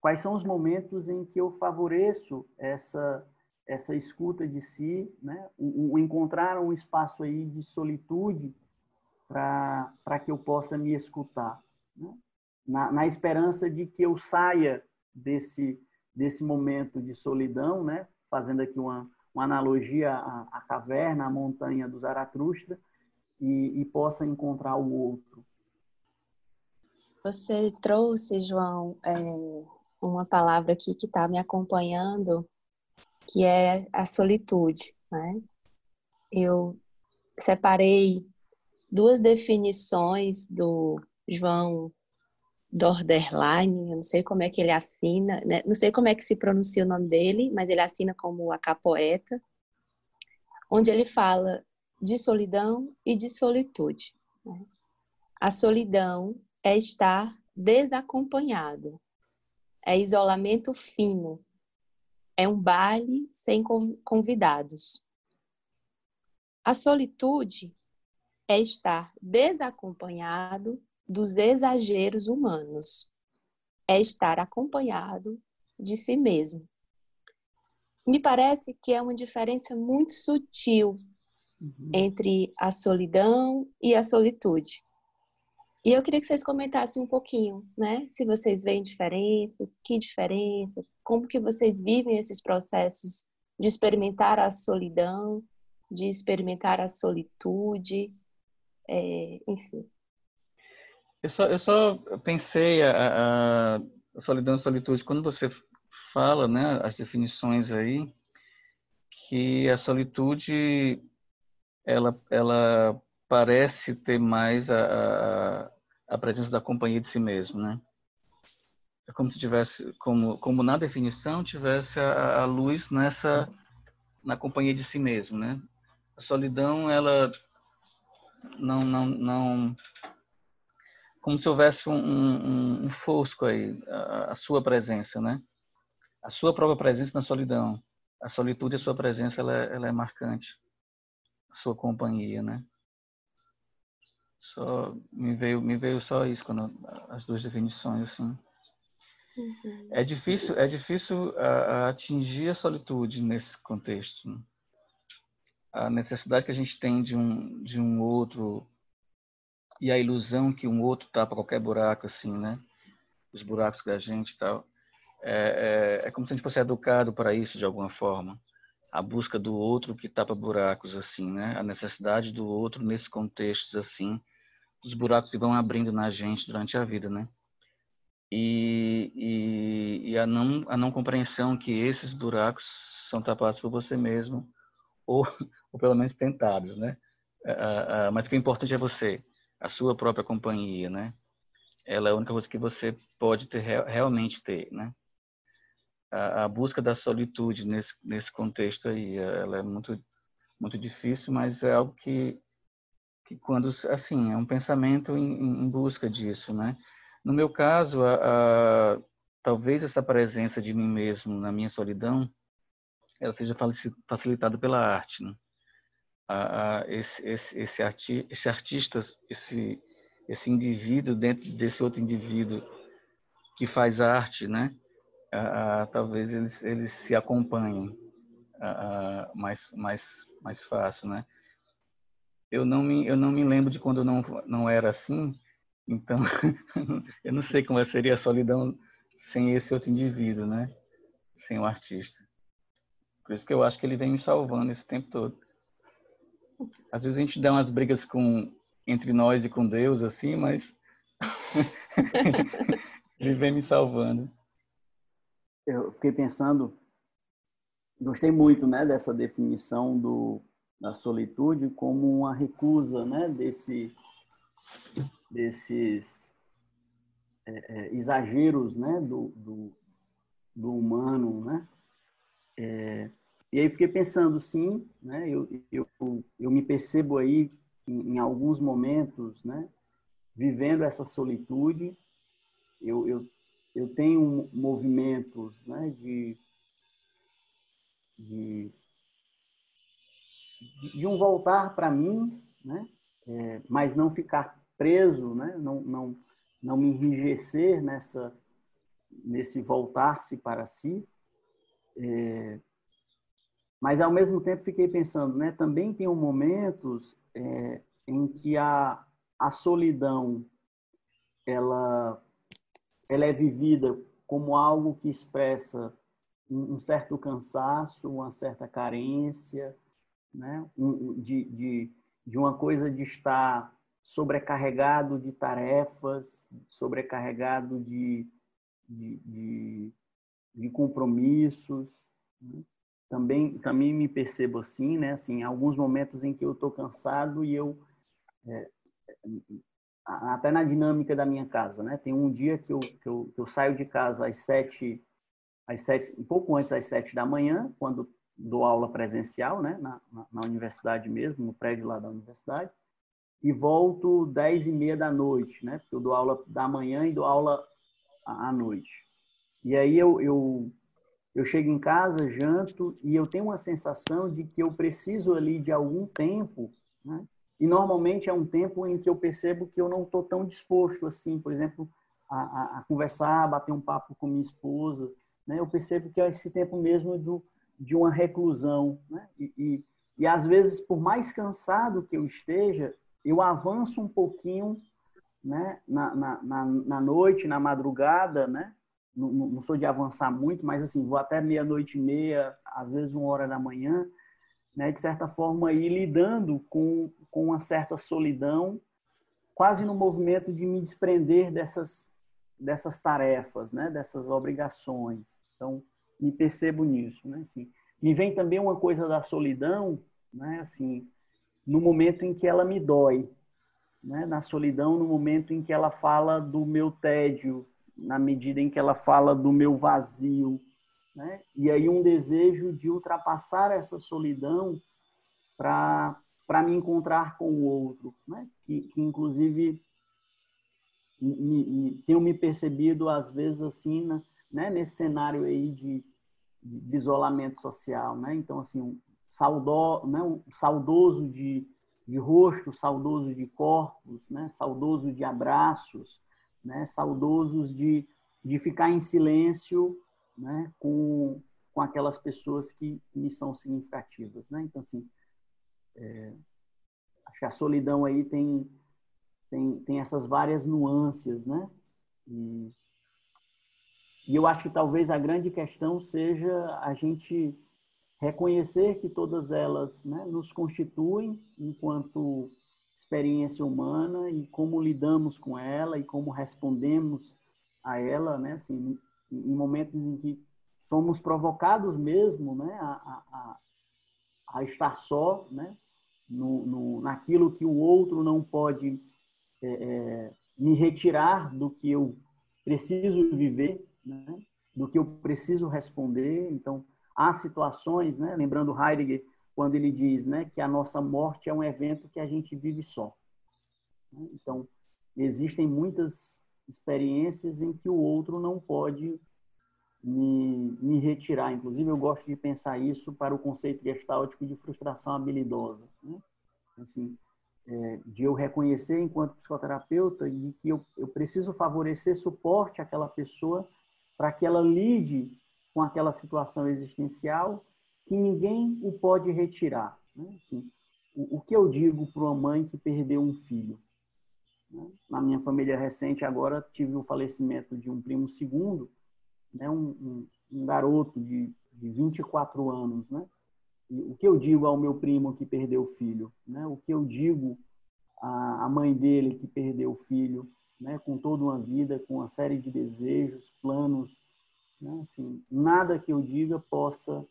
quais são os momentos em que eu favoreço essa essa escuta de si, né? Encontrar um espaço aí de solitude para que eu possa me escutar, né? na, na esperança de que eu saia desse desse momento de solidão, né? Fazendo aqui uma, uma analogia à, à caverna, à montanha do Zaratustra, e, e possa encontrar o outro. Você trouxe, João, é, uma palavra aqui que está me acompanhando, que é a solitude. Né? Eu separei duas definições do João Dorderline, eu não sei como é que ele assina, né? não sei como é que se pronuncia o nome dele, mas ele assina como a capoeta, onde ele fala de solidão e de solitude. Né? A solidão é estar desacompanhado, é isolamento fino, é um baile sem convidados. A solitude é estar desacompanhado dos exageros humanos. É estar acompanhado de si mesmo. Me parece que é uma diferença muito sutil uhum. entre a solidão e a solitude. E eu queria que vocês comentassem um pouquinho, né? Se vocês veem diferenças, que diferença, como que vocês vivem esses processos de experimentar a solidão, de experimentar a solitude, é, enfim. Eu só, eu só pensei a, a solidão e solitude quando você fala, né, as definições aí, que a solitude ela, ela parece ter mais a, a, a presença da companhia de si mesmo, né? É como se tivesse, como, como na definição, tivesse a, a luz nessa, na companhia de si mesmo, né? A solidão, ela não, não, não como se houvesse um, um, um fosco aí, a, a, sua presença, né? A sua própria presença na solidão. A solitude, a sua presença, ela, é, ela é marcante. A sua companhia, né? Só me veio, me veio só isso quando as duas definições assim. Uhum. É difícil, é difícil a, a atingir a solitude nesse contexto. Né? A necessidade que a gente tem de um de um outro e a ilusão que um outro tapa qualquer buraco, assim, né? Os buracos da gente e tal. É, é, é, como se a gente fosse educado para isso de alguma forma. A busca do outro que tapa buracos, assim, né? A necessidade do outro nesse contextos, assim, os buracos que vão abrindo na gente durante a vida, né? E, e, e a, não, a não compreensão que esses buracos são tapados por você mesmo, ou, ou pelo menos tentados, né? Mas o que é importante é você a sua própria companhia, né? Ela é a única coisa que você pode ter realmente ter, né? A, a, busca da solitude nesse nesse contexto aí, ela é muito muito difícil, mas é algo que que quando assim é um pensamento em, em busca disso, né? No meu caso, a, a, talvez essa presença de mim mesmo na minha solidão, ela seja facilitada pela arte, né? a, esse, esse, esse, arti, esse artista, esse, esse indivíduo dentro desse outro indivíduo que faz arte, né? A, a, talvez eles, eles se acompanhem a, mais, mais, mais fácil, né? Eu não me, eu não me lembro de quando não, não era assim, então eu não sei como seria a solidão sem esse outro indivíduo, né? Sem o artista. Por isso que eu acho que ele vem me salvando esse tempo todo. Às vezes a gente dá umas brigas com entre nós e com Deus, assim, mas ele vem me salvando. Eu fiquei pensando, gostei muito, né, dessa definição do da solitude como uma recusa, né, desse desses é, é, exageros, né, do, do, do humano, né? É, e aí fiquei pensando, sim, né, eu, eu, eu me percebo aí em, em alguns momentos, né, vivendo essa solitude. Eu, eu, eu tenho movimentos né, de, de, de um voltar para mim, né, é, mas não ficar preso, né, não, não, não me enrijecer nessa, nesse voltar-se para si. É, Mas, ao mesmo tempo, fiquei pensando, né? Também tem momentos é, em que a, a solidão, ela, ela é vivida como algo que expressa um, certo cansaço, uma certa carência, né? De, de, de uma coisa de estar sobrecarregado de tarefas, sobrecarregado de, de, de, de compromissos. Né? Também, também me percebo assim, né? Assim, alguns momentos em que eu estou cansado e eu é, até na dinâmica da minha casa, né? Tem um dia que eu, que eu, que eu saio de casa às sete, às sete, um pouco antes das sete da manhã, quando dou aula presencial, né? Na, na, na universidade mesmo, no prédio lá da universidade e volto dez e meia da noite, né? Porque eu dou aula da manhã e dou aula à noite. E aí eu, eu, eu chego em casa, janto e eu tenho uma sensação de que eu preciso ali de algum tempo, né? E normalmente é um tempo em que eu percebo que eu não estou tão disposto assim, por exemplo, a, a, a, conversar, a bater um papo com minha esposa, né? Eu percebo que é esse tempo mesmo do, de uma reclusão, né? E, e, e às vezes, por mais cansado que eu esteja, eu avanço um pouquinho né, na, na, na, na noite, na madrugada, né? Não, não, sou de avançar muito, mas assim, vou até meia-noite e meia, às vezes uma hora da manhã, né? De certa forma, ir lidando com, com uma certa solidão, quase no movimento de me desprender dessas, dessas tarefas, né? Dessas obrigações. Então, me percebo nisso, né? Me vem também uma coisa da solidão, né? Assim, no momento em que ela me dói, né? na solidão, no momento em que ela fala do meu tédio, na medida em que ela fala do meu vazio. Né? E aí um desejo de ultrapassar essa solidão para me encontrar com o outro, né? que, que inclusive me, me, tenho me percebido às vezes assim, né? nesse cenário aí de, de isolamento social, né? Então assim, saudo, né, um saudoso de, de rosto, saudoso de corpos, né, saudoso de abraços, né, saudosos de, de ficar em silêncio né, com, com aquelas pessoas que me são significativas. Né? Então, assim, é, acho que a solidão aí tem, tem, tem essas várias nuances, né? E, e eu acho que talvez a grande questão seja a gente reconhecer que todas elas né, nos constituem enquanto experiência humana e como lidamos com ela e como respondemos a ela, né, assim, em momentos em que somos provocados mesmo, né, a, a, a estar só, né, no, no, naquilo que o outro não pode é, é, me retirar do que eu preciso viver, né, do que eu preciso responder. Então, há situações, né, lembrando Heidegger, quando ele diz né, que a nossa morte é um evento que a gente vive só. Então, existem muitas experiências em que o outro não pode me, me retirar. Inclusive, eu gosto de pensar isso para o conceito gestáltico de frustração habilidosa. Né? Assim, é, de eu reconhecer enquanto psicoterapeuta de que eu, eu preciso favorecer suporte àquela pessoa para que ela lide com aquela situação existencial que ninguém o pode retirar. Né? Assim, o, o, que eu digo para uma mãe que perdeu um filho? Né? Na minha família recente, agora, tive o falecimento de um primo segundo, né? um, um, um garoto de, de 24 anos. Né? E o que eu digo ao meu primo que perdeu o filho? Né? O que eu digo à, à mãe dele que perdeu o filho? Né? Com toda uma vida, com uma série de desejos, planos, né? Assim, nada que eu diga possa,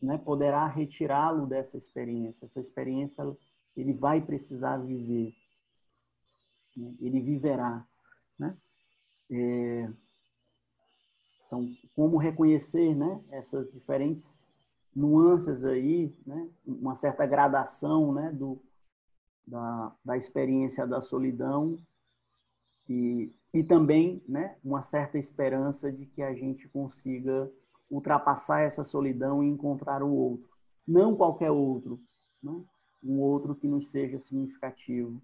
né, poderá retirá-lo dessa experiência. Essa experiência ele vai precisar viver. Né? Ele viverá. Né? É... Então, como reconhecer né, essas diferentes nuances aí, né, uma certa gradação né, do, da, da experiência da solidão e e também né, uma certa esperança de que a gente consiga ultrapassar essa solidão e encontrar o outro. Não qualquer outro, né? um outro que nos seja significativo.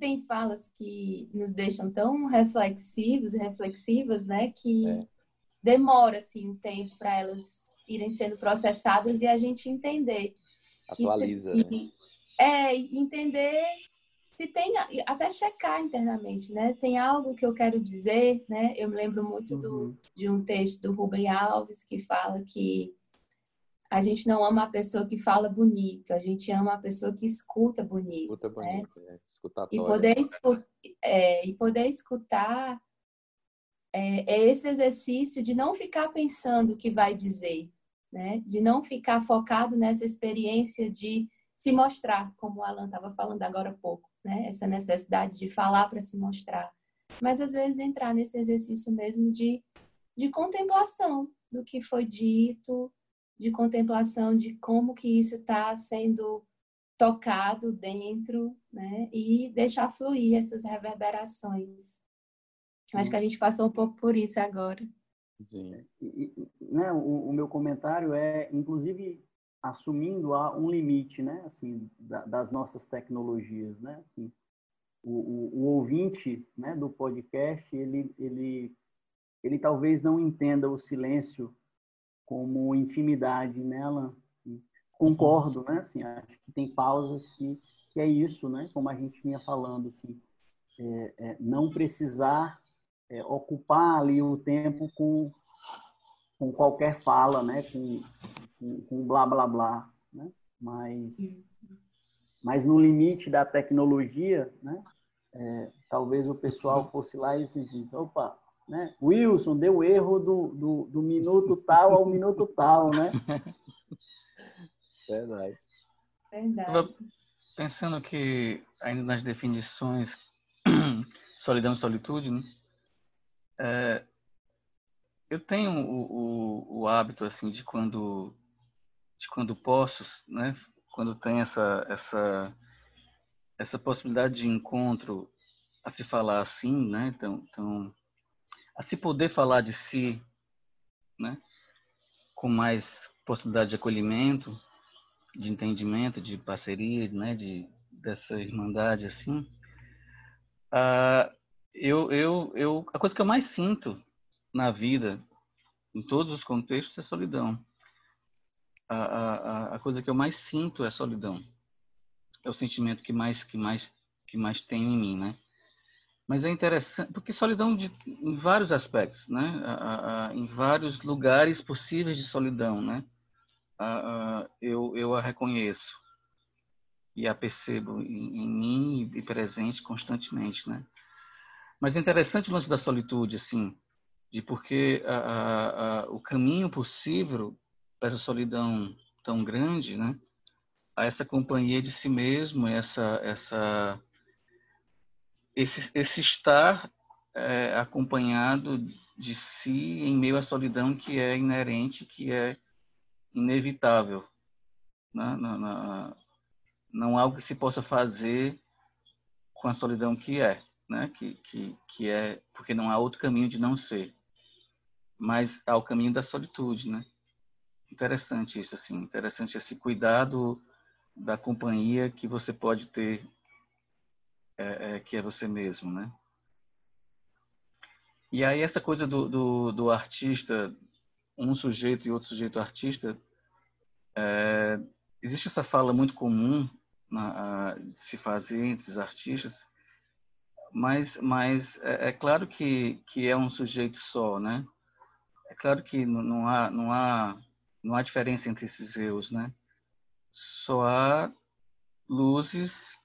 Tem falas que nos deixam tão reflexivos e reflexivas, né, que é. demora assim um tempo para elas irem sendo processadas e a gente entender. Atualiza, que, né? É, entender se tem até checar internamente, né? Tem algo que eu quero dizer, né? Eu me lembro muito uhum. do, de um texto do Rubem Alves que fala que a gente não ama a pessoa que fala bonito, a gente ama a pessoa que escuta bonito. Escuta bonito, né? né? E poder, escutar, é, e poder escutar é, é, esse exercício de não ficar pensando o que vai dizer, né? De não ficar focado nessa experiência de se mostrar, como o Alan estava falando agora há pouco, né? Essa necessidade de falar para se mostrar. Mas às vezes entrar nesse exercício mesmo de, de contemplação do que foi dito, de contemplação de como que isso está sendo tocado dentro, né? E deixar fluir essas reverberações. Acho que a gente passou um pouco por isso agora. Sim. E, né, o, o, meu comentário é, inclusive, assumindo um limite, né? Assim, da, das nossas tecnologias, né? Assim, o, o, o, ouvinte, né, do podcast, ele, ele, ele talvez não entenda o silêncio como intimidade nela. Assim, concordo, né? Assim, acho que tem pausas que, que é isso, né? Como a gente vinha falando, assim, é, é, não precisar é, ocupar ali o tempo com, com qualquer fala, né? Com, com, com blá blá blá, né? Mas, mas no limite da tecnologia, né? É, talvez o pessoal fosse lá e dissesse, opa, né? Wilson deu erro do, do, do minuto tal ao minuto tal, né? Verdade. Verdade. Pensando que ainda nas definições solidão e solitude, né? É, eu tenho o, o, o, hábito assim de quando de quando posso, né? Quando tem essa essa essa possibilidade de encontro a se falar assim, né? Então, então a se poder falar de si, né? Com mais possibilidade de acolhimento, de entendimento, de parceria, né? De dessa irmandade assim. Ah, eu, eu, eu, a coisa que eu mais sinto na vida, em todos os contextos, é solidão. A, a, a coisa que eu mais sinto é solidão. É o sentimento que mais, que mais, que mais tenho em mim, né? Mas é interessante, porque solidão de, em vários aspectos, né? em vários lugares possíveis de solidão, né? eu, eu a reconheço e a percebo em, em mim e presente constantemente, né? Mas é interessante o lance da solitude, assim, de porque o caminho possível para essa solidão tão grande, né? A essa companhia de si mesmo, essa, essa esse, esse estar é, acompanhado de si em meio à solidão que é inerente, que é inevitável. Né? Não, não, não há algo que se possa fazer com a solidão que é, né? que, que, que é porque não há outro caminho de não ser, mas há o caminho da solitude, né? Interessante isso, assim, interessante esse cuidado da companhia que você pode ter é, é, que é você mesmo, né? E aí essa coisa do, do, do artista, um sujeito e outro sujeito artista, é, existe essa fala muito comum na, a, se fazer entre os artistas, mas, mas é, é, claro que, que é um sujeito só, né? É claro que não, há, não, há, não há diferença entre esses eus, né? Só há luzes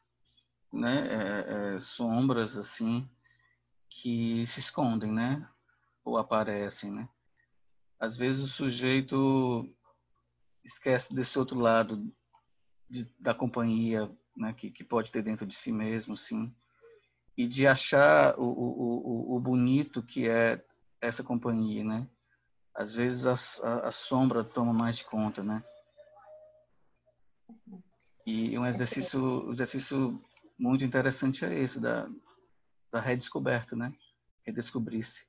né, é, é, sombras assim que se escondem, né, ou aparecem, né. Às vezes o sujeito esquece desse outro lado de, da companhia, né, que, que pode ter dentro de si mesmo, sim, e de achar o, o, o, bonito que é essa companhia, né. Às vezes a, a, a sombra toma mais de conta, né. E um exercício, um exercício muito interessante é esse, da, da redescoberta, né? Redescobrir-se.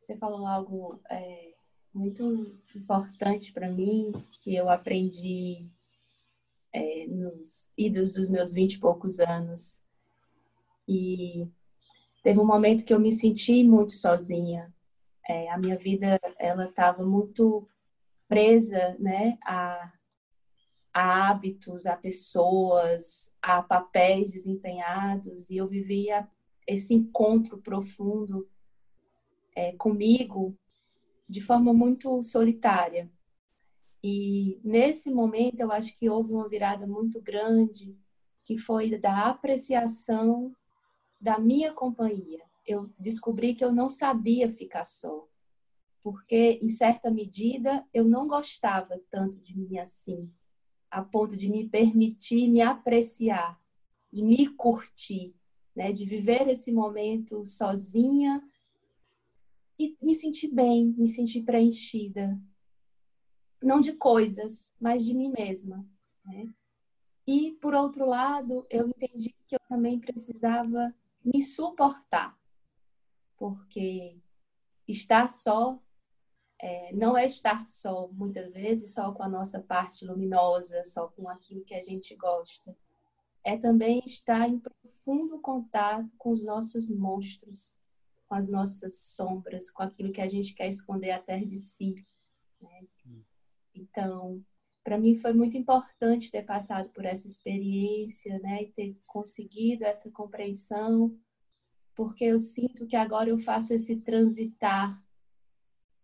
Você falou algo é, muito importante para mim, que eu aprendi é, nos idos dos meus vinte e poucos anos. E teve um momento que eu me senti muito sozinha. É, a minha vida ela estava muito presa, né, a, a hábitos, a pessoas, a papéis desempenhados e eu vivia esse encontro profundo é, comigo de forma muito solitária. E nesse momento eu acho que houve uma virada muito grande, que foi da apreciação da minha companhia. Eu descobri que eu não sabia ficar só, porque em certa medida eu não gostava tanto de mim assim, a ponto de me permitir me apreciar, de me curtir, né, de viver esse momento sozinha e me sentir bem, me sentir preenchida, não de coisas, mas de mim mesma. Né? E, por outro lado, eu entendi que eu também precisava me suportar, porque estar só é, não é estar só, muitas vezes, só com a nossa parte luminosa, só com aquilo que a gente gosta. É também estar em profundo contato com os nossos monstros, com as nossas sombras, com aquilo que a gente quer esconder até de si. Né? Então, para mim foi muito importante ter passado por essa experiência, né, e ter conseguido essa compreensão, porque eu sinto que agora eu faço esse transitar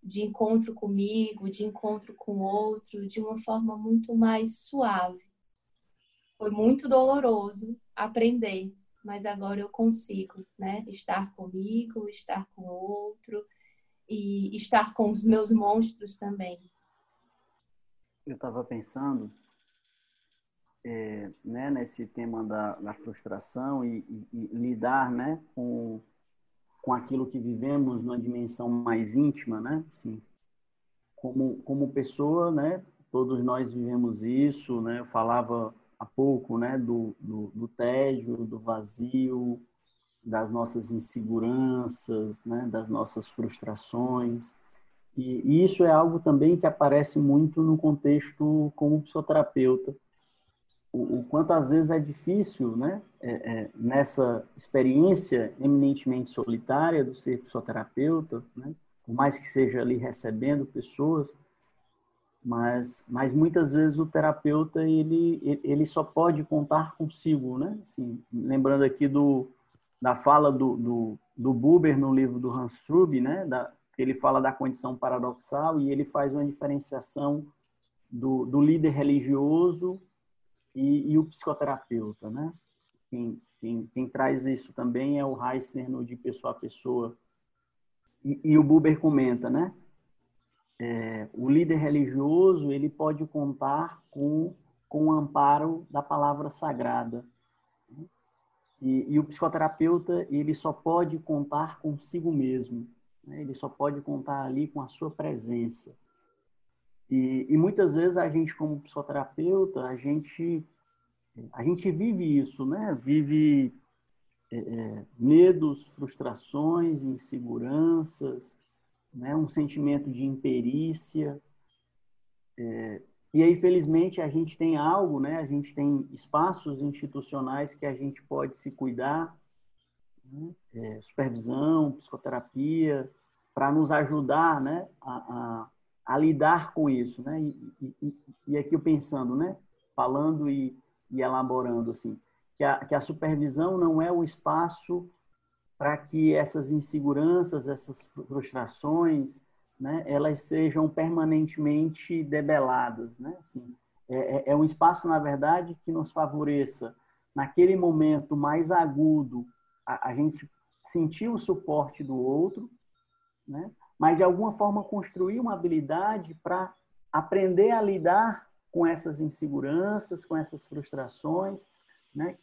de encontro comigo, de encontro com o outro, de uma forma muito mais suave. Foi muito doloroso aprender, mas agora eu consigo, né, estar comigo, estar com o outro e estar com os meus monstros também eu estava pensando é, né, nesse tema da, da frustração e, e, e, lidar né, com, com aquilo que vivemos numa dimensão mais íntima, né? Assim, como, como pessoa, né, todos nós vivemos isso, né? Eu falava há pouco né, do, do, do tédio, do vazio, das nossas inseguranças, né, das nossas frustrações. E, isso é algo também que aparece muito no contexto como psicoterapeuta. O, o quanto às vezes é difícil, né, é, é, nessa experiência eminentemente solitária do ser psicoterapeuta, né, por mais que seja ali recebendo pessoas, mas, mas muitas vezes o terapeuta ele, ele só pode contar consigo, né? Assim, lembrando aqui do, da fala do, do, do Buber no livro do Hans Strub, né? Da, ele fala da condição paradoxal e ele faz uma diferenciação do, do líder religioso e, e, o psicoterapeuta, né? Quem, quem, quem, traz isso também é o Heissner no De Pessoa a Pessoa. E, e o Buber comenta, né? É, o líder religioso ele pode contar com, com o amparo da palavra sagrada. E, e o psicoterapeuta ele só pode contar consigo mesmo. Né? Ele só pode contar ali com a sua presença. E, e muitas vezes a gente, como psicoterapeuta, a gente, a gente vive isso, né? Vive é, é, medos, frustrações, inseguranças, né? um sentimento de imperícia. É, e aí, felizmente, a gente tem algo, né? a gente tem espaços institucionais que a gente pode se cuidar, né? é, supervisão, psicoterapia, para nos ajudar né, a, a, a, lidar com isso. Né? E, e, e, aqui eu pensando, né, falando e, e elaborando, assim, que a, que a supervisão não é o espaço para que essas inseguranças, essas frustrações, né, elas sejam permanentemente debeladas. Né? Assim, é, é, é um espaço, na verdade, que nos favoreça, naquele momento mais agudo, a, a gente sentir o suporte do outro, né? Mas de alguma forma construir uma habilidade para aprender a lidar com essas inseguranças, com essas frustrações, né?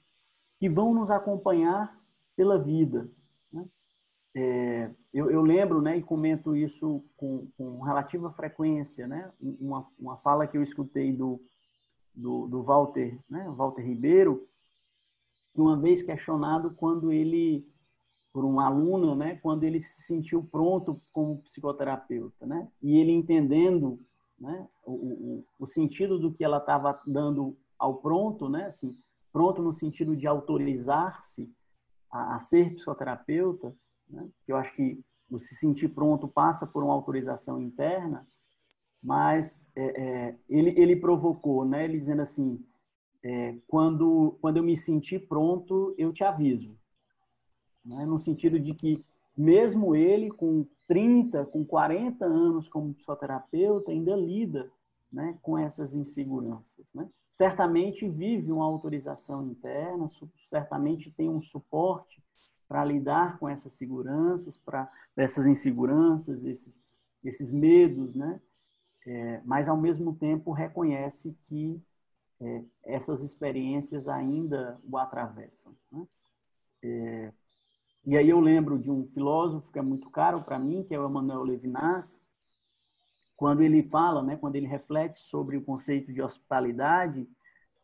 que vão nos acompanhar pela vida. Né? É, eu, eu, lembro, né, e comento isso com, com relativa frequência, né, uma, uma fala que eu escutei do, do, do Walter, né, Walter Ribeiro, que uma vez questionado quando ele por um aluno, né, quando ele se sentiu pronto como psicoterapeuta, né, e ele entendendo, né, o, o, o sentido do que ela estava dando ao pronto, né? Assim, pronto no sentido de autorizar-se a, a, ser psicoterapeuta, né? Eu acho que o se sentir pronto passa por uma autorização interna, mas é, é, ele, ele provocou, né? Ele dizendo assim, é, quando, quando eu me sentir pronto, eu te aviso. Né? No sentido de que, mesmo ele, com 30, com 40 anos como psicoterapeuta, ainda lida né, com essas inseguranças. Né? Certamente vive uma autorização interna, certamente tem um suporte para lidar com essas seguranças, para essas inseguranças, esses, esses medos, né? É, mas ao mesmo tempo reconhece que é, essas experiências ainda o atravessam. Né? É, e aí eu lembro de um filósofo que é muito caro para mim, que é o Emmanuel Levinas, quando ele fala, né, quando ele reflete sobre o conceito de hospitalidade,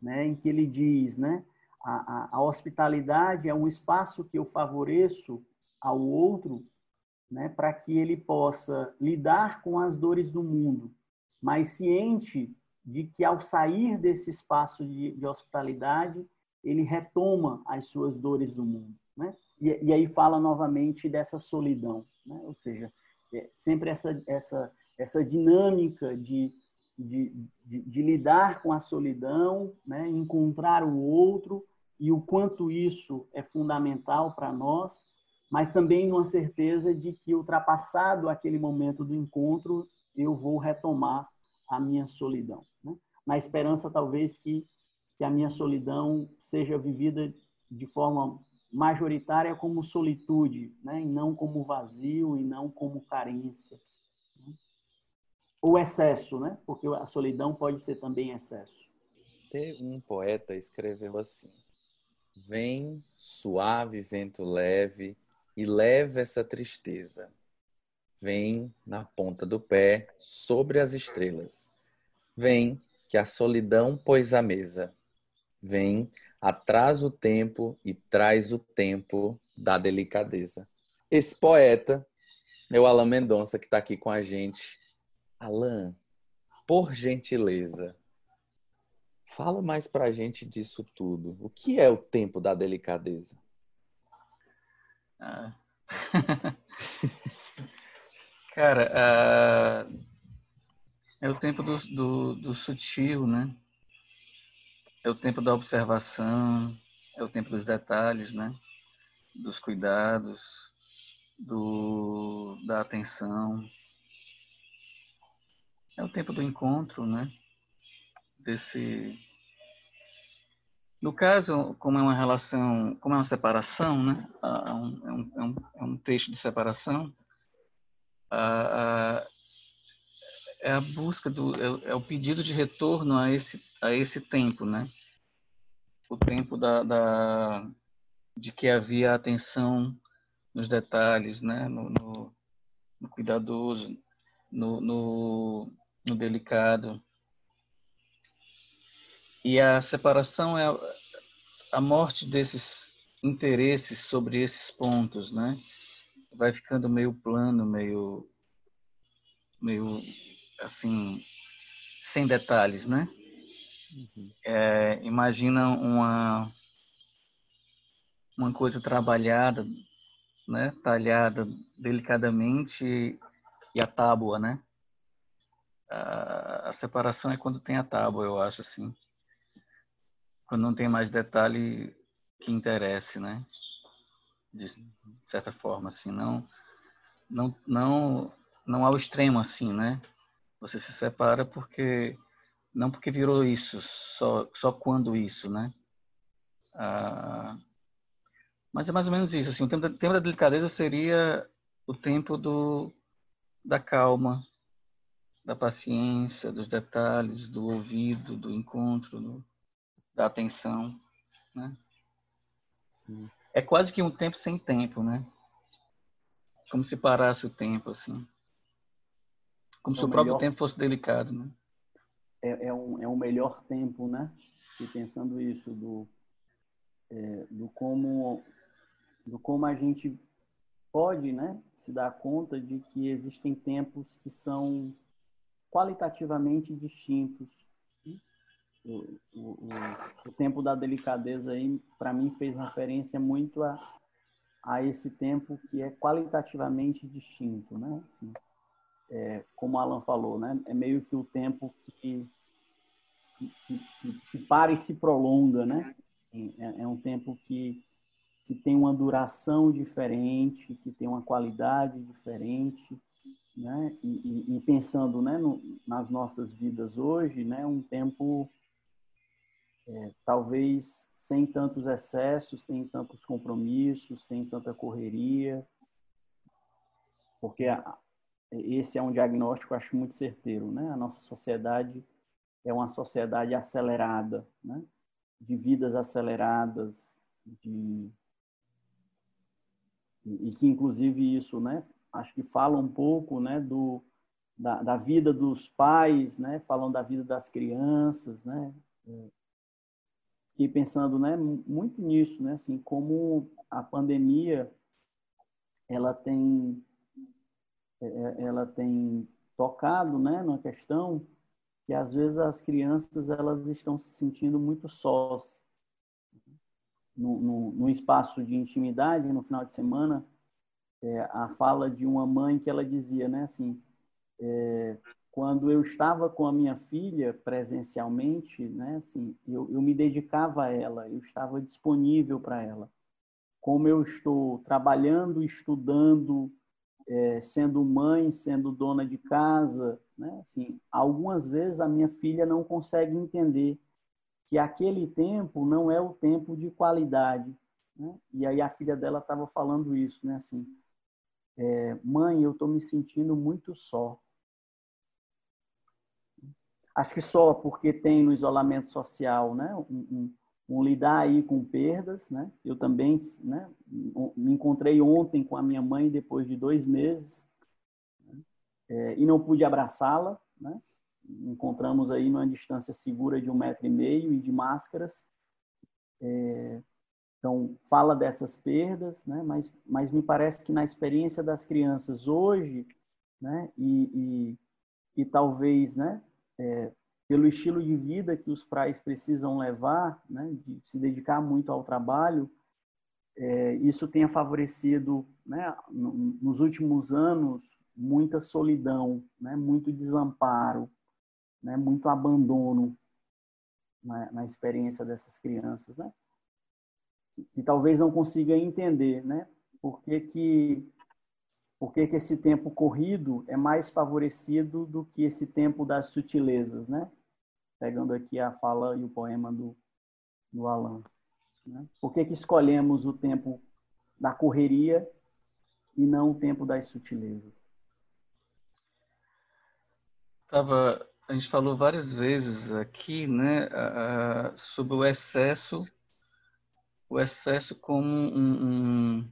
né, em que ele diz, né, a, a, a hospitalidade é um espaço que eu favoreço ao outro, né, para que ele possa lidar com as dores do mundo, mas ciente de que ao sair desse espaço de, de hospitalidade, ele retoma as suas dores do mundo, né? E, e aí fala novamente dessa solidão, né? Ou seja, é sempre essa essa essa dinâmica de, de, de, de lidar com a solidão, né? encontrar o outro e o quanto isso é fundamental para nós, mas também numa certeza de que ultrapassado aquele momento do encontro, eu vou retomar a minha solidão. Né? Na esperança, talvez, que, que a minha solidão seja vivida de forma majoritária como solitude, né? e não como vazio, e não como carência. Né? Ou excesso, né? porque a solidão pode ser também excesso. Tem um poeta escreveu assim: Vem suave vento leve e leve essa tristeza Vem na ponta do pé, sobre as estrelas. Vem, que a solidão pôs à mesa. Vem, atrasa o tempo e traz o tempo da delicadeza. Esse poeta é o Alain Mendonça, que está aqui com a gente. Alain, por gentileza, fala mais para a gente disso tudo. O que é o tempo da delicadeza? Ah. Cara, uh, é o tempo do, do, do, sutil, né? É o tempo da observação, é o tempo dos detalhes, né? Dos cuidados, do, da atenção. É o tempo do encontro, né? Desse. No caso, como é uma relação, como é uma separação, né? É um, é um, é um texto de separação a, é a busca do é, é, o pedido de retorno a esse a esse tempo, né? O tempo da, da de que havia atenção nos detalhes, né? No, no, no cuidadoso, no, no, no, delicado. E a separação é a, a morte desses interesses sobre esses pontos, né? vai ficando meio plano, meio, meio assim, sem detalhes, né? Uhum. É, imagina uma uma coisa trabalhada, né, talhada delicadamente e a tábua, né? A, a separação é quando tem a tábua, eu acho assim. Quando não tem mais detalhe que interesse, né? de certa forma, assim, não, não, não, não ao extremo, assim, né? Você se separa porque não porque virou isso, só, só quando isso, né? Ah, mas é mais ou menos isso, assim, o tempo da, tempo da delicadeza seria o tempo do, da calma, da paciência, dos detalhes, do ouvido, do encontro, do, da atenção, né? Sim é quase que um tempo sem tempo, né? Como se parasse o tempo, assim. Como é se o próprio melhor... tempo fosse delicado, né? É, é, um, é um melhor tempo, né? E pensando isso, do, é, do, como, do como a gente pode né, se dar conta de que existem tempos que são qualitativamente distintos. o, o, o tempo da delicadeza aí, para mim, fez referência muito a, a esse tempo que é qualitativamente distinto, né? Assim, é, como Alan falou, né? É meio que o tempo que, que, que, que para e se prolonga, né? É, é um tempo que, que tem uma duração diferente, que tem uma qualidade diferente, né? E, e, e pensando, né, no, nas nossas vidas hoje, né? Um tempo é, talvez sem tantos excessos, sem tantos compromissos, sem tanta correria, porque a, esse é um diagnóstico, acho muito certeiro, né? A nossa sociedade é uma sociedade acelerada, né? De vidas aceleradas, de e que inclusive isso, né? Acho que fala um pouco, né? Do da, da vida dos pais, né? Falam da vida das crianças, né? Fiquei pensando, né? Muito nisso, né? Assim, como a pandemia ela tem é, é, ela tem tocado, né, numa questão que às vezes as crianças elas estão se sentindo muito sós no, no, no espaço de intimidade no final de semana é, a fala de uma mãe que ela dizia, né, assim, é, quando eu estava com a minha filha presencialmente, né, assim, eu, eu me dedicava a ela, eu estava disponível para ela. Como eu estou trabalhando, estudando, é, sendo mãe, sendo dona de casa, né? Assim, algumas vezes a minha filha não consegue entender que aquele tempo não é o tempo de qualidade, né? E aí a filha dela estava falando isso, né? Assim, é, mãe, eu estou me sentindo muito só. Acho que só porque tem no isolamento social, né? Um, um, um lidar aí com perdas, né? Eu também, né? Me encontrei ontem com a minha mãe depois de dois meses né? é, e não pude abraçá-la, né? Encontramos aí numa distância segura de um metro e meio e de máscaras. É, então fala dessas perdas, né? Mas, mas me parece que na experiência das crianças hoje, né? E, e, e talvez, né? É, pelo estilo de vida que os pais precisam levar, né, de se dedicar muito ao trabalho, é, isso tenha favorecido, né, nos últimos anos, muita solidão, né, muito desamparo, né, muito abandono na, na experiência dessas crianças, né, que, que, talvez não consiga entender, né, por que que por que, que esse tempo corrido é mais favorecido do que esse tempo das sutilezas, né? Pegando aqui a fala e o poema do, do Alan. Né? Por que, que escolhemos o tempo da correria e não o tempo das sutilezas? Tava, a gente falou várias vezes aqui né, sobre o excesso, o excesso como um, um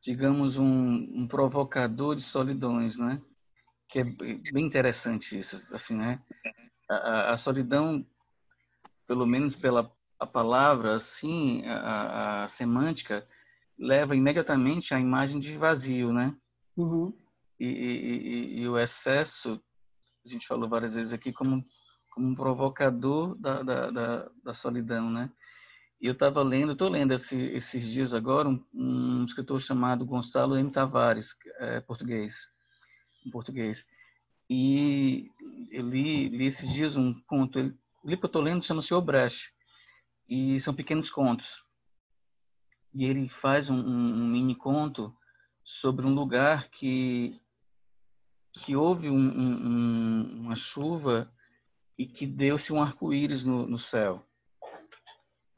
digamos, um, um provocador de solidões, né? Que é bem interessante isso, assim, né? A, a solidão, pelo menos pela a palavra, assim, a, a, semântica leva imediatamente à imagem de vazio, né? Uhum. E, e, e, o excesso, a gente falou várias vezes aqui, como, como um provocador da, da, da, da solidão, né? E eu estava lendo, estou lendo esse, esses dias agora, um, um, escritor chamado Gonçalo M. Tavares, é, português em português. E eu li, li esses dias um conto, ele, livro que eu estou lendo chama-se O e são pequenos contos. E ele faz um, um, um mini conto sobre um lugar que que houve um, uma chuva e que deu-se um arco-íris no, no, céu.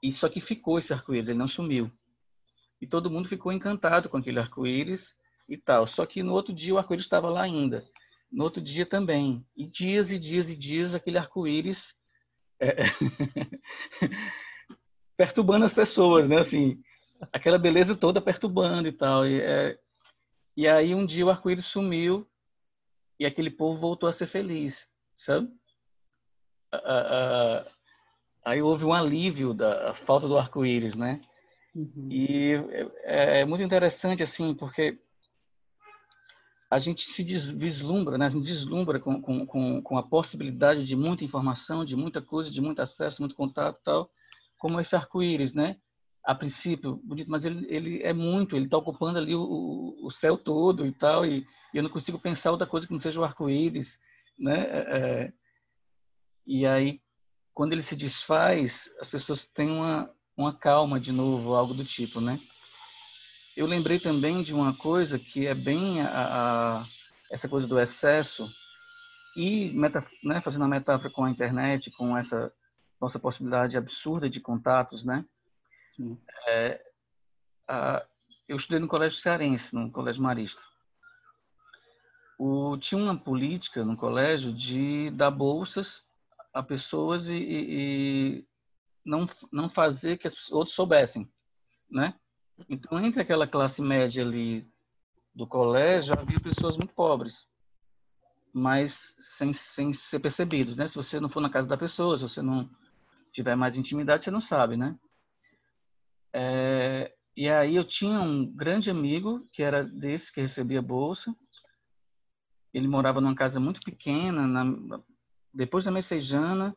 E só que ficou esse arco-íris, ele não sumiu. E todo mundo ficou encantado com aquele arco-íris e tal. Só que no outro dia o arco-íris estava lá ainda. No outro dia também. E dias e dias e dias aquele arco-íris é... perturbando as pessoas, né? Assim, aquela beleza toda perturbando e tal. E, é... e aí um dia o arco-íris sumiu e aquele povo voltou a ser feliz, sabe? aí houve um alívio da falta do arco-íris, né? Uhum. E é, é, muito interessante assim, porque a gente se vislumbra, né? deslumbra com, com, com a possibilidade de muita informação, de muita coisa, de muito acesso, muito contato tal, como esse arco-íris, né? A princípio, bonito, mas ele, ele é muito, ele está ocupando ali o, o céu todo e tal, e, e, eu não consigo pensar outra coisa que não seja o arco-íris, né? É, é e aí, quando ele se desfaz, as pessoas têm uma, uma calma de novo, algo do tipo, né? Eu lembrei também de uma coisa que é bem a, a essa coisa do excesso e meta, né, fazendo a metáfora com a internet, com essa nossa possibilidade absurda de contatos, né? É, a, eu estudei no colégio cearense, no colégio marista. O, tinha uma política no colégio de dar bolsas a pessoas e, e, e não, não fazer que os outros soubessem, né? Então, entre aquela classe média ali do colégio, havia pessoas muito pobres, mas sem, sem ser percebidos, né? Se você não for na casa da pessoa, se você não tiver mais intimidade, você não sabe, né? É, e aí eu tinha um grande amigo que era desse que recebia bolsa. Ele morava numa casa muito pequena, na, depois da Messejana.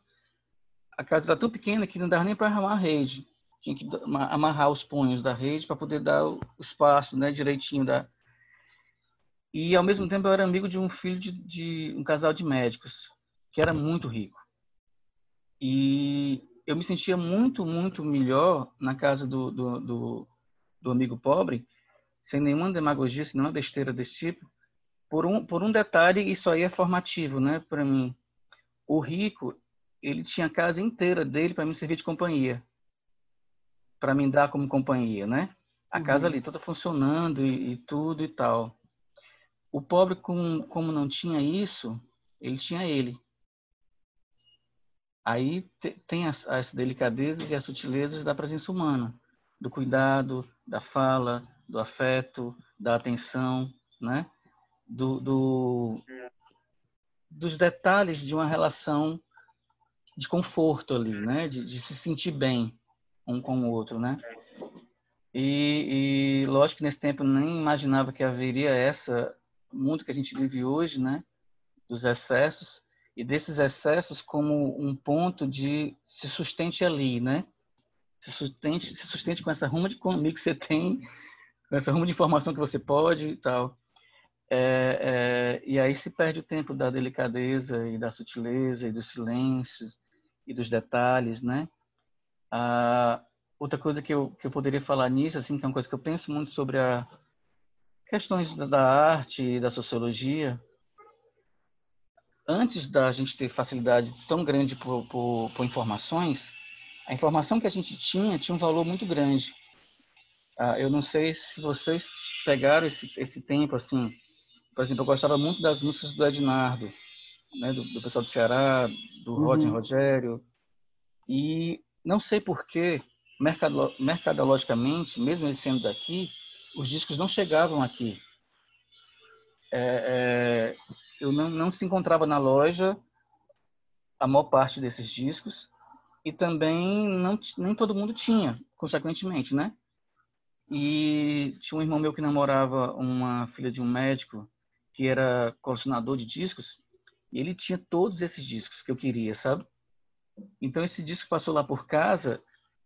A casa era tão pequena que não dava nem para arrumar a rede tinha que amarrar os punhos da rede para poder dar o espaço, né, direitinho da. E ao mesmo tempo eu era amigo de um filho de, de um casal de médicos que era muito rico. E eu me sentia muito, muito melhor na casa do, do, do, do amigo pobre, sem nenhuma demagogia, sem nenhuma besteira desse tipo, por um, por um detalhe, isso aí é formativo, né, para mim. O rico, ele tinha a casa inteira dele para me servir de companhia para me dar como companhia, né? A uhum. casa ali toda funcionando e, e, tudo e tal. O pobre, com, como não tinha isso, ele tinha ele. Aí te, tem as, as delicadezas e as sutilezas da presença humana, do cuidado, da fala, do afeto, da atenção, né? Do, do, dos detalhes de uma relação de conforto ali, né? De, de se sentir bem um com o outro, né? E, e lógico que nesse tempo eu nem imaginava que haveria essa mundo que a gente vive hoje, né? Dos excessos e desses excessos como um ponto de se sustente ali, né? Se sustente, se sustente com essa ruma de economia que você tem, com essa ruma de informação que você pode e tal. É, é, e aí se perde o tempo da delicadeza e da sutileza e dos silêncios e dos detalhes, né? Ah, outra coisa que eu, que eu poderia falar nisso, assim, que é uma coisa que eu penso muito sobre a questões da arte e da sociologia, antes da gente ter facilidade tão grande por, por, por, informações, a informação que a gente tinha tinha um valor muito grande. Ah, eu não sei se vocês pegaram esse, esse tempo, assim, por exemplo, eu gostava muito das músicas do Ednardo, né, do, do pessoal do Ceará, do uhum. Rodney Rogério, e não sei porquê, mercado, mercadologicamente, mesmo ele sendo daqui, os discos não chegavam aqui. É, é, eu não, não se encontrava na loja a maior parte desses discos e também não, nem todo mundo tinha, consequentemente, né? E tinha um irmão meu que namorava uma filha de um médico que era colecionador de discos e ele tinha todos esses discos que eu queria, sabe? Então esse disco passou lá por casa,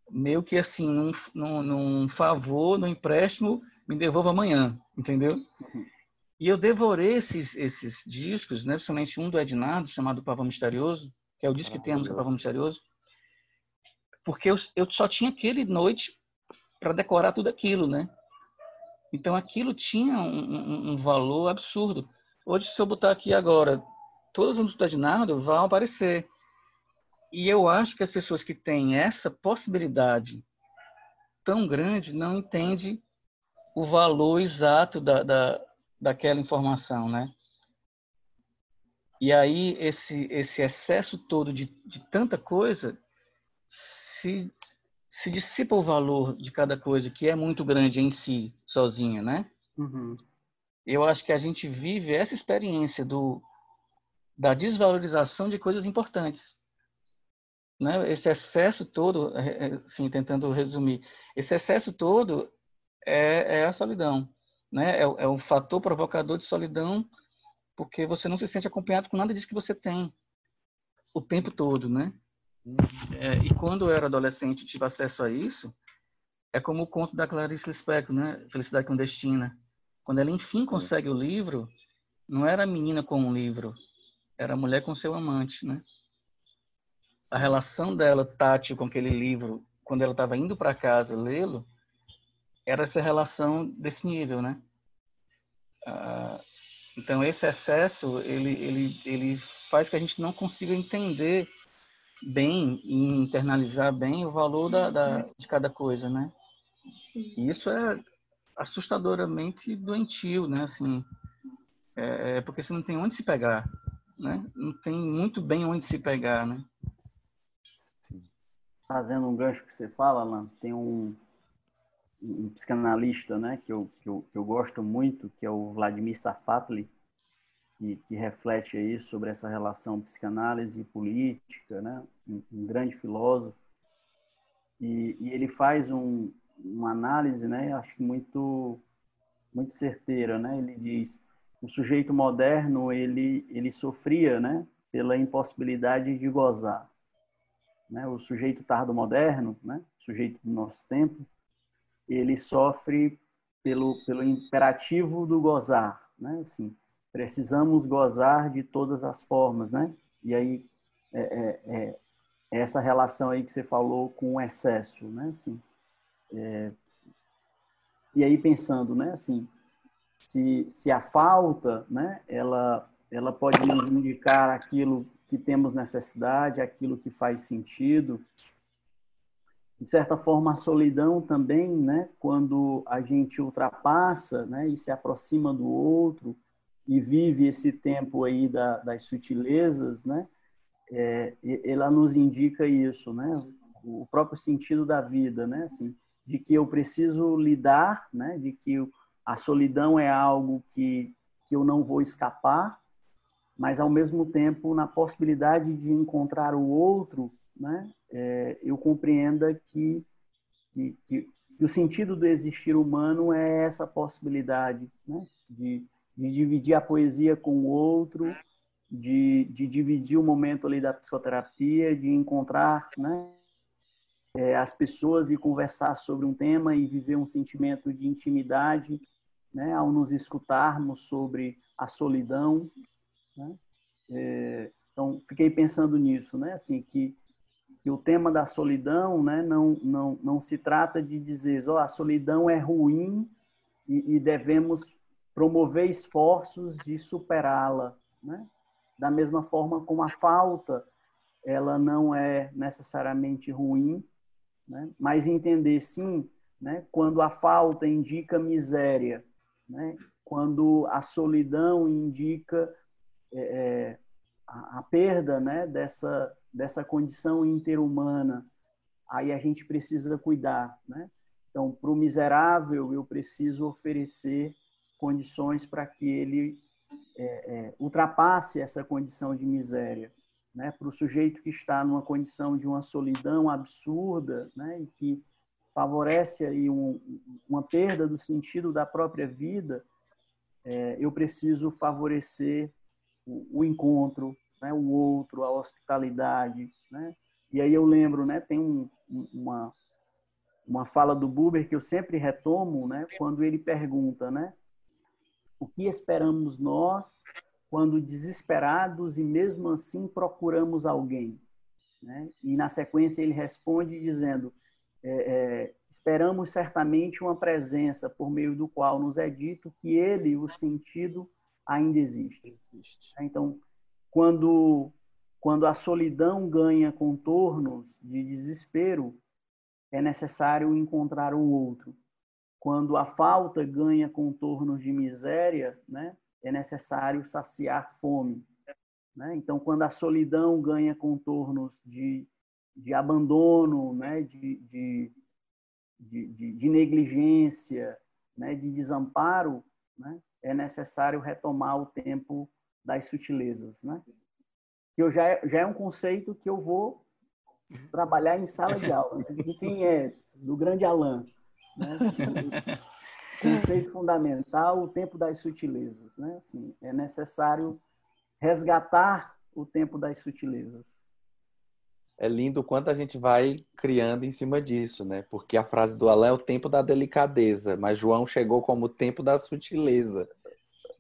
meio que assim, num, num, num favor, num empréstimo, me devolva amanhã, entendeu? E eu devorei esses, esses discos, né? principalmente um do Ednardo, chamado Pavão Misterioso, que é o disco que tem a música Pavão Misterioso, porque eu, eu só tinha aquele noite para decorar tudo aquilo, né? Então aquilo tinha um, um, um, valor absurdo. Hoje, se eu botar aqui agora, todos os do Ednardo vão aparecer. E eu acho que as pessoas que têm essa possibilidade tão grande não entendem o valor exato da, da, daquela informação, né? E aí esse, esse excesso todo de, de tanta coisa se, se dissipa o valor de cada coisa, que é muito grande em si, sozinha, né? Uhum. Eu acho que a gente vive essa experiência do, da desvalorização de coisas importantes né, esse excesso todo, é, é, assim, tentando resumir, esse excesso todo é, é a solidão. né? É, é um fator provocador de solidão porque você não se sente acompanhado com nada disso que você tem o tempo todo, né? É, e quando eu era adolescente e tive acesso a isso, é como o conto da Clarice Lispector, né? Felicidade Clandestina. Quando ela enfim consegue o livro, não era a menina com o livro, era a mulher com seu amante, né? A relação dela tátil com aquele livro, quando ela estava indo para casa lê-lo, era essa relação desse nível, né? Ah, então esse excesso ele ele ele faz que a gente não consiga entender bem e internalizar bem o valor da, da de cada coisa, né? Sim. E isso é assustadoramente doentio, né? Assim, é, é, porque você não tem onde se pegar, né? Não tem muito bem onde se pegar, né? Fazendo um gancho que você fala, Alan, tem um, um psicanalista, né, que eu, que eu, que eu gosto muito, que é o Vladimir Safatli, que, que reflete aí sobre essa relação psicanálise e política, né, um, um grande filósofo. E, e ele faz um, uma análise, né, acho muito muito certeira, né? Ele diz o sujeito moderno ele ele sofria, né, pela impossibilidade de gozar, né? O sujeito tardo moderno, né, sujeito do nosso tempo, ele sofre pelo pelo imperativo do gozar, né? Assim, precisamos gozar de todas as formas, né? E aí é, é, é essa relação aí que você falou com o excesso, né? Assim, é, e aí pensando, né, assim, se, se a falta, né, ela, ela pode nos indicar aquilo que temos necessidade, aquilo que faz sentido. De certa forma, a solidão também, né, quando a gente ultrapassa, né, e se aproxima do outro e vive esse tempo aí da, das sutilezas, né, é, ela nos indica isso, né, o próprio sentido da vida, né, assim, de que eu preciso lidar, né, de que a solidão é algo que, que eu não vou escapar, mas ao mesmo tempo na possibilidade de encontrar o outro, né, é, eu compreenda que, que, que, que, o sentido do existir humano é essa possibilidade né, de, de dividir a poesia com o outro, de, de dividir o momento ali da psicoterapia, de encontrar, né, é, as pessoas e conversar sobre um tema e viver um sentimento de intimidade, né, ao nos escutarmos sobre a solidão. Né? É, então, fiquei pensando nisso, né, assim, que, que o tema da solidão né, não, não, não se trata de dizer, oh, a solidão é ruim e, e devemos promover esforços de superá-la, né? Da mesma forma como a falta, ela não é necessariamente ruim, né? mas entender sim, né, quando a falta indica miséria, né, quando a solidão indica é, é, a, a, perda né, dessa, dessa condição interhumana, aí a gente precisa cuidar. Né? Então, para o miserável, eu preciso oferecer condições para que ele é, é, ultrapasse essa condição de miséria né, para o sujeito que está numa condição de uma solidão absurda, né, e que favorece aí um, uma perda do sentido da própria vida, é, eu preciso favorecer o, encontro, né, o outro, a hospitalidade, né? E aí eu lembro, né, tem um, uma uma fala do Buber que eu sempre retomo, né, quando ele pergunta, né, o que esperamos nós quando desesperados e mesmo assim procuramos alguém. Né? E na sequência ele responde dizendo: é, é, esperamos certamente uma presença por meio do qual nos é dito que ele, o sentido, ainda existe. existe. Então, quando quando a solidão ganha contornos de desespero, é necessário encontrar o outro. Quando a falta ganha contornos de miséria, né, é necessário saciar fome. Né? Então, quando a solidão ganha contornos de, de abandono, né? de, de, de, de negligência, né? de desamparo, né? É necessário retomar o tempo das sutilezas. Né? Que eu já, já é um conceito que eu vou trabalhar em sala de aula. Né? De quem é? Do grande Alain. Né? conceito fundamental, o tempo das sutilezas, né? Assim, é necessário resgatar o tempo das sutilezas. É lindo o quanto a gente vai criando em cima disso, né? Porque a frase do Alain é o tempo da delicadeza, mas João chegou como o tempo da sutileza.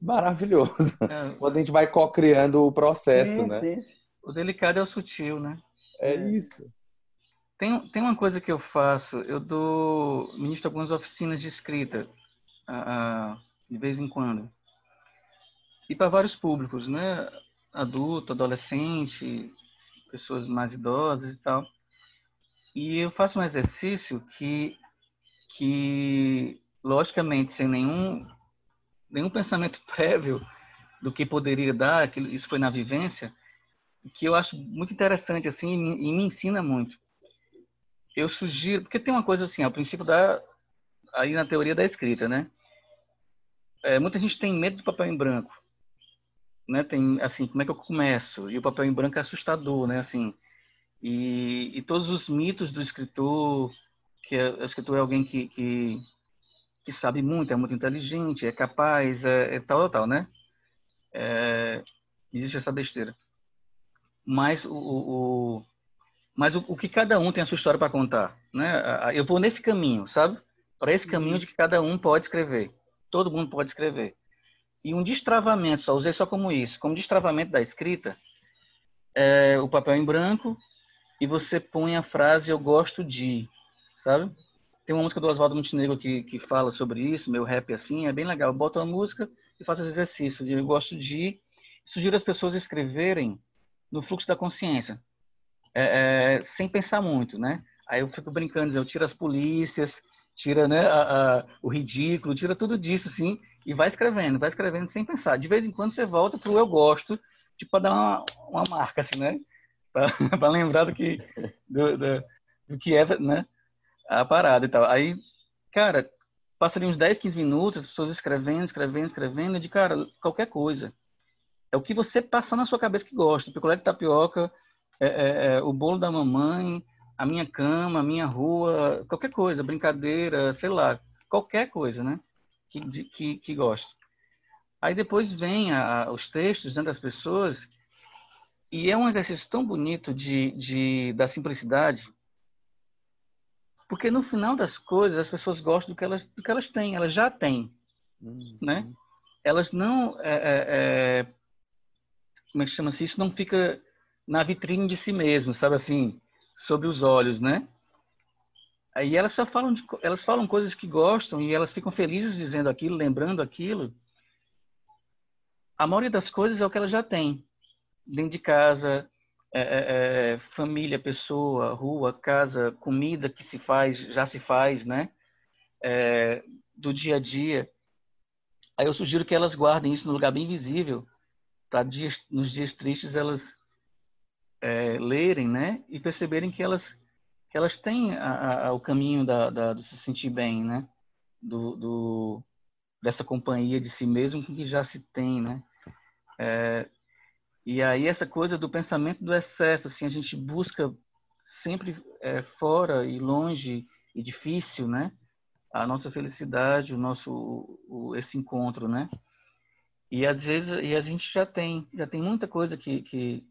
Maravilhoso. É. Quando a gente vai co-criando o processo, sim, né? Sim. O delicado é o sutil, né? É, é isso. Tem, tem uma coisa que eu faço, eu dou, ministro algumas oficinas de escrita, uh, de vez em quando. E para vários públicos, né? Adulto, adolescente, pessoas mais idosas e tal. E eu faço um exercício que, que logicamente, sem nenhum, nenhum pensamento prévio do que poderia dar, que isso foi na vivência, que eu acho muito interessante assim e me ensina muito eu sugiro, porque tem uma coisa assim, ao princípio da aí na teoria da escrita, né? É, muita gente tem medo do papel em branco, né? Tem assim, como é que eu começo? E o papel em branco é assustador, né? Assim, e, e todos os mitos do escritor, que é, o escritor é alguém que, que, que sabe muito, é muito inteligente, é capaz, é, é tal, tal, né? É, existe essa besteira. Mas o, o, mas o, o, que cada um tem a sua história para contar, né? Eu vou nesse caminho, sabe? Para esse caminho de que cada um pode escrever. Todo mundo pode escrever. E um destravamento, só usei só como isso, como destravamento da escrita, é o papel em branco e você põe a frase eu gosto de, sabe? Tem uma música do Oswaldo Montenegro que, que fala sobre isso, meu rap assim, é bem legal. Bota a música e faz esse exercício de eu gosto de. Sugiro as pessoas escreverem no fluxo da consciência é, é, sem pensar muito, né? Aí eu fico brincando, eu tiro as polícias, tira né, a, a, o ridículo, tira tudo disso, assim, e vai escrevendo, vai escrevendo sem pensar. De vez em quando você volta para o eu gosto, tipo, para dar uma, uma marca, assim, né? Para lembrar do que, do, do, do, que é, né? A parada e tal. Aí, cara, passa ali uns 10, 15 minutos, as pessoas escrevendo, escrevendo, escrevendo, de cara, qualquer coisa. É o que você passa na sua cabeça que gosta. Picolé de tapioca, é, é, é, o bolo da mamãe, a minha cama, a minha rua, qualquer coisa, brincadeira, sei lá, qualquer coisa, né? Que, de, que, que gosta. Aí depois vem a, os textos dentro das pessoas e é um exercício tão bonito de, de, da simplicidade, porque no final das coisas as pessoas gostam do que elas, do que elas têm, elas já têm, uhum. né? Elas não, é, é, é como é que chama-se isso? Não fica na vitrine de si mesmo, sabe assim, sob os olhos, né? Aí elas só falam, de, elas falam coisas que gostam e elas ficam felizes dizendo aquilo, lembrando aquilo. A maioria das coisas é o que elas já têm dentro de casa, é, é, é, família, pessoa, rua, casa, comida que se faz, já se faz, né? É, do dia a dia. Aí eu sugiro que elas guardem isso no lugar bem visível, para nos dias tristes elas é, lerem, né, e perceberem que elas que elas têm a, a, o caminho da, da, do se sentir bem, né, do, do, dessa companhia de si mesmo que já se tem, né. É, e aí essa coisa do pensamento do excesso, assim, a gente busca sempre é, fora e longe e difícil, né, a nossa felicidade, o nosso o, esse encontro, né. E às vezes e a gente já tem já tem muita coisa que, que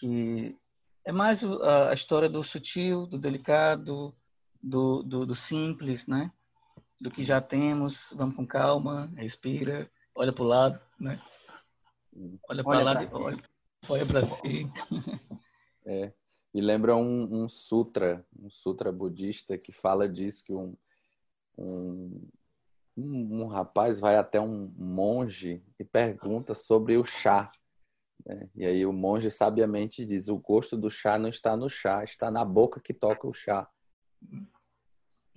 que é mais a, história do sutil, do delicado, do, do, do simples, né? Do que já temos, vamos com calma, respira, olha para o lado, né? Olha para lá, olha, olha para si. É. E lembra um, um, sutra, um sutra budista que fala disso, que um, um, um, um rapaz vai até um monge e pergunta sobre o chá. Né? E aí o monge sabiamente diz: o gosto do chá não está no chá, está na boca que toca o chá.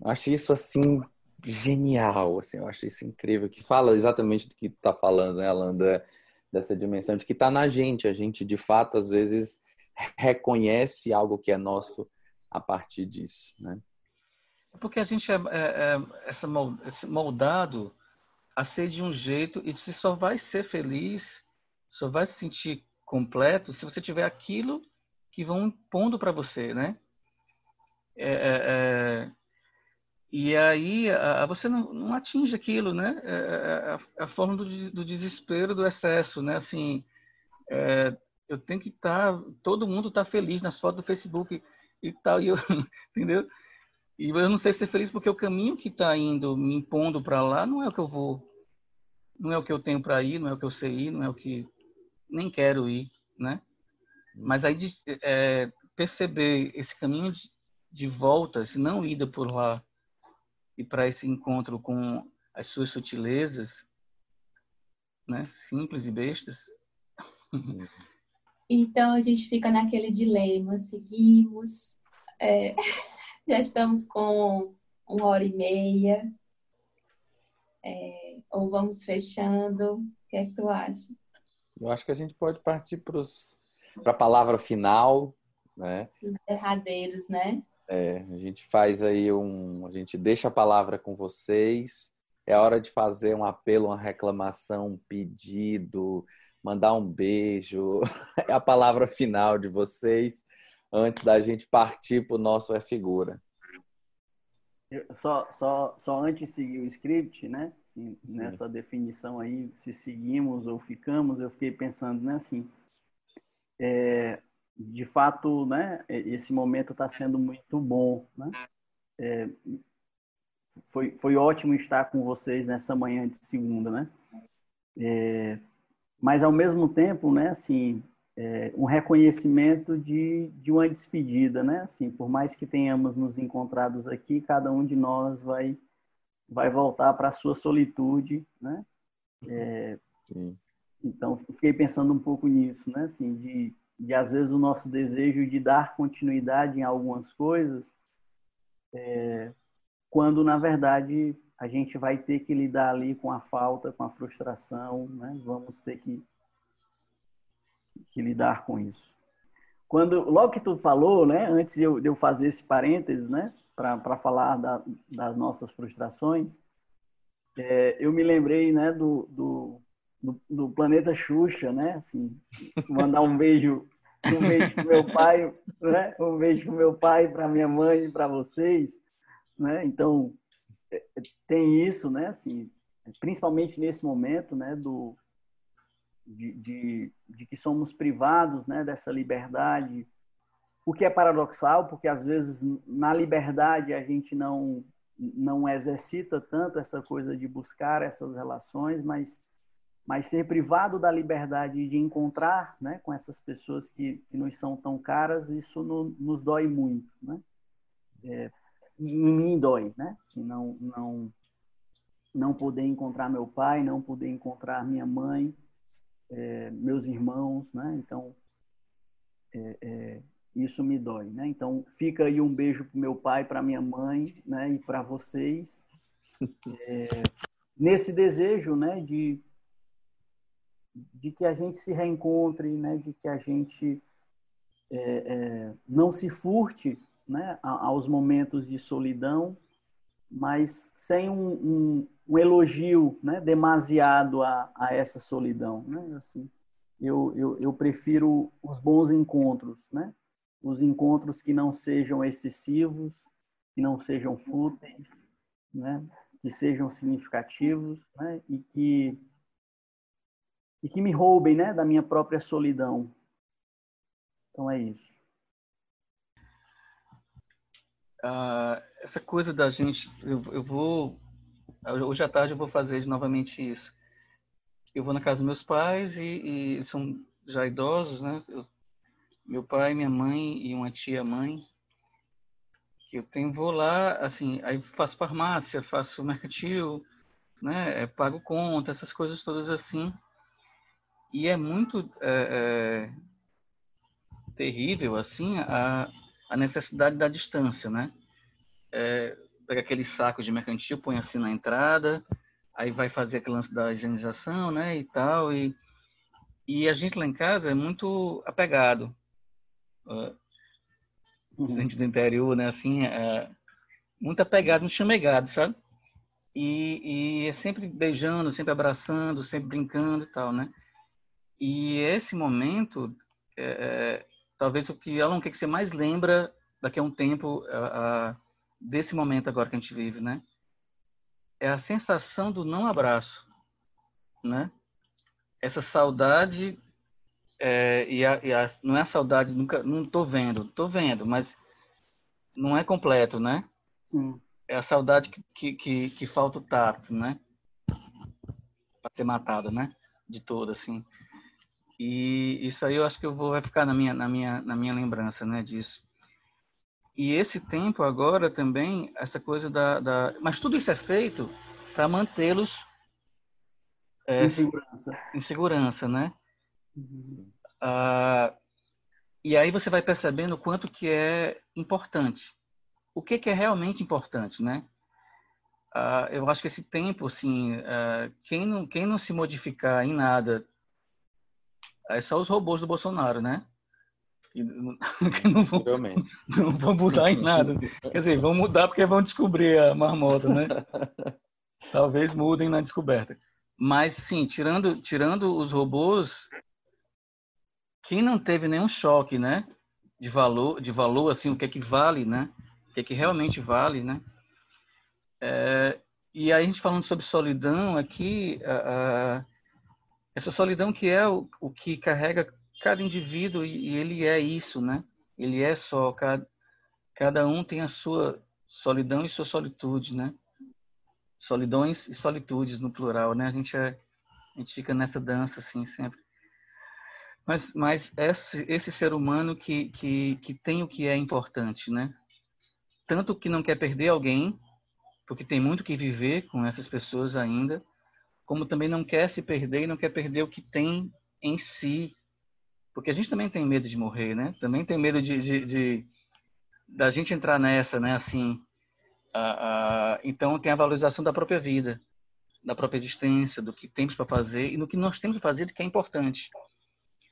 Eu acho isso assim genial, assim, eu acho isso incrível, que fala exatamente do que tu tá falando, né, Alanda, dessa dimensão de que está na gente, a gente de fato às vezes reconhece algo que é nosso a partir disso, né? Porque a gente é, é, é moldado a ser de um jeito e você só vai ser feliz só vai se sentir completo se você tiver aquilo que vão impondo para você, né? É, é, é... E aí a, você não, não, atinge aquilo, né? É, é, é a, forma do, do, desespero, do excesso, né? Assim, eu tenho que estar, tá, todo mundo está feliz nas fotos do Facebook e tal, e eu, entendeu? E eu não sei ser feliz porque o caminho que está indo, me impondo para lá, não é o que eu vou, não é o que eu tenho para ir, não é o que eu sei ir, não é o que nem quero ir, né? Mas aí é, perceber esse caminho de, de volta, se não ida por lá e para esse encontro com as suas sutilezas, né, simples e bestas. Então a gente fica naquele dilema, seguimos, é, já estamos com uma hora e meia, é, ou vamos fechando, o que é que tu acha? Eu acho que a gente pode partir para a palavra final, né? Os derradeiros, né? É, a gente faz aí um. A gente deixa a palavra com vocês. É hora de fazer um apelo, uma reclamação, um pedido, mandar um beijo. É a palavra final de vocês antes da gente partir para o nosso É Figura. Só, só, só antes de seguir o script, né? Nessa definição aí, se seguimos ou ficamos, eu fiquei pensando, né? Assim, é, de fato, né, esse momento está sendo muito bom, né? É, foi, foi ótimo estar com vocês nessa manhã de segunda, né? É, mas ao mesmo tempo, né, assim, é, um reconhecimento de, de uma despedida, né? Assim, por mais que tenhamos nos encontrados aqui, cada um de nós vai vai voltar para a sua solitude, né? É, então, fiquei pensando um pouco nisso, né? Assim, de de às vezes o nosso desejo de dar continuidade em algumas coisas, é, quando na verdade a gente vai ter que lidar ali com a falta, com a frustração, né? Vamos ter que, que lidar com isso. Quando logo que tu falou, né? Antes de eu, de eu fazer esse parênteses, né? Para falar da, das nossas frustrações, é, eu me lembrei, né? Do, do do, do, planeta Xuxa, né? Assim, mandar um beijo, um beijo pro meu pai, né? Um beijo pro meu pai, para minha mãe, para vocês, né? Então é, tem isso, né? Assim, principalmente nesse momento, né? Do de, de, de que somos privados, né? Dessa liberdade, o que é paradoxal, porque às vezes na liberdade a gente não não exercita tanto essa coisa de buscar essas relações, mas mas ser privado da liberdade de encontrar né, com essas pessoas que, que nos são tão caras, isso no, nos dói muito. Né? É, em mim dói, né? Assim, não, não, não poder encontrar meu pai, não poder encontrar minha mãe, é, meus irmãos, né? Então, é, é isso me dói, né? Então, fica aí um beijo para meu pai, para minha mãe, né? E para vocês, é, nesse desejo, né? De de que a gente se reencontre, né, de que a gente é, é, não se furte né, aos momentos de solidão, mas sem um, um, um elogio né, demasiado a, a, essa solidão. Né? Assim, eu, eu, eu prefiro os bons encontros, né? Os encontros que não sejam excessivos, que não sejam fúteis, né? que sejam significativos né? e que e que me roubem né, da minha própria solidão. Então é isso. Uh, essa coisa da gente, eu, eu, vou, hoje à tarde eu vou fazer novamente isso. Eu vou na casa dos meus pais e, e eles são já idosos, né? Eu, meu pai, minha mãe e uma tia mãe. Que eu tenho, vou lá, assim, aí faço farmácia, faço mercantil, né? Pago conta, essas coisas todas assim. E é muito é, é, terrível, assim, a, a necessidade da distância, né? É, pega aquele saco de mercantil, põe assim na entrada, aí vai fazer aquele lance da higienização, né, e tal, e, e a gente lá em casa é muito apegado. Uh, uhum. gente do interior, né, assim, é, muito apegado, muito chamegado, sabe? E, e é sempre beijando, sempre abraçando, sempre brincando e tal, né? E esse momento, é, é, talvez o que, Alan, o que você mais lembra daqui a um tempo a, a, desse momento agora que a gente vive, né? É a sensação do não abraço, né? Essa saudade é, e, a, e a, não é a saudade nunca não tô vendo, tô vendo, mas não é completo, né? Sim. É a saudade que, que, que falta o tato, né? Para ser matada, né? De todo, assim. E isso aí eu acho que eu vou vai ficar na minha, na minha, na minha lembrança, né? Disso. E esse tempo agora também, essa coisa da. da... Mas tudo isso é feito para mantê-los é, em segurança. Em segurança, né? Uhum. Ah, e aí você vai percebendo o quanto que é importante o que, que é realmente importante, né? Uh, eu acho que esse tempo, assim, uh, quem, não, quem não se modificar em nada, é só os robôs do Bolsonaro, né? Que não, não, vão, não vão mudar em nada. Quer dizer, vão mudar porque vão descobrir a marmota, né? Talvez mudem na descoberta. Mas, sim, tirando, tirando os robôs, quem não teve nenhum choque, né? De valor, de valor, assim, o que é que vale, né? o que, é que realmente vale, né? É, e aí a gente falando sobre solidão aqui, essa solidão que é o, o, que carrega cada indivíduo e, e, ele é isso, né? Ele é só, cada, cada um tem a sua solidão e sua solitude, né? Solidões e solitudes no plural, né? A gente, é, a gente fica nessa dança assim sempre. Mas, mas esse, esse ser humano que, que, que tem o que é importante, né? tanto que não quer perder alguém, porque tem muito que viver com essas pessoas ainda, como também não quer se perder e não quer perder o que tem em si, porque a gente também tem medo de morrer, né? Também tem medo de, de, de da gente entrar nessa, né? Assim, uh, uh, então tem a valorização da própria vida, da própria existência, do que temos para fazer e no que nós temos para fazer, que é importante.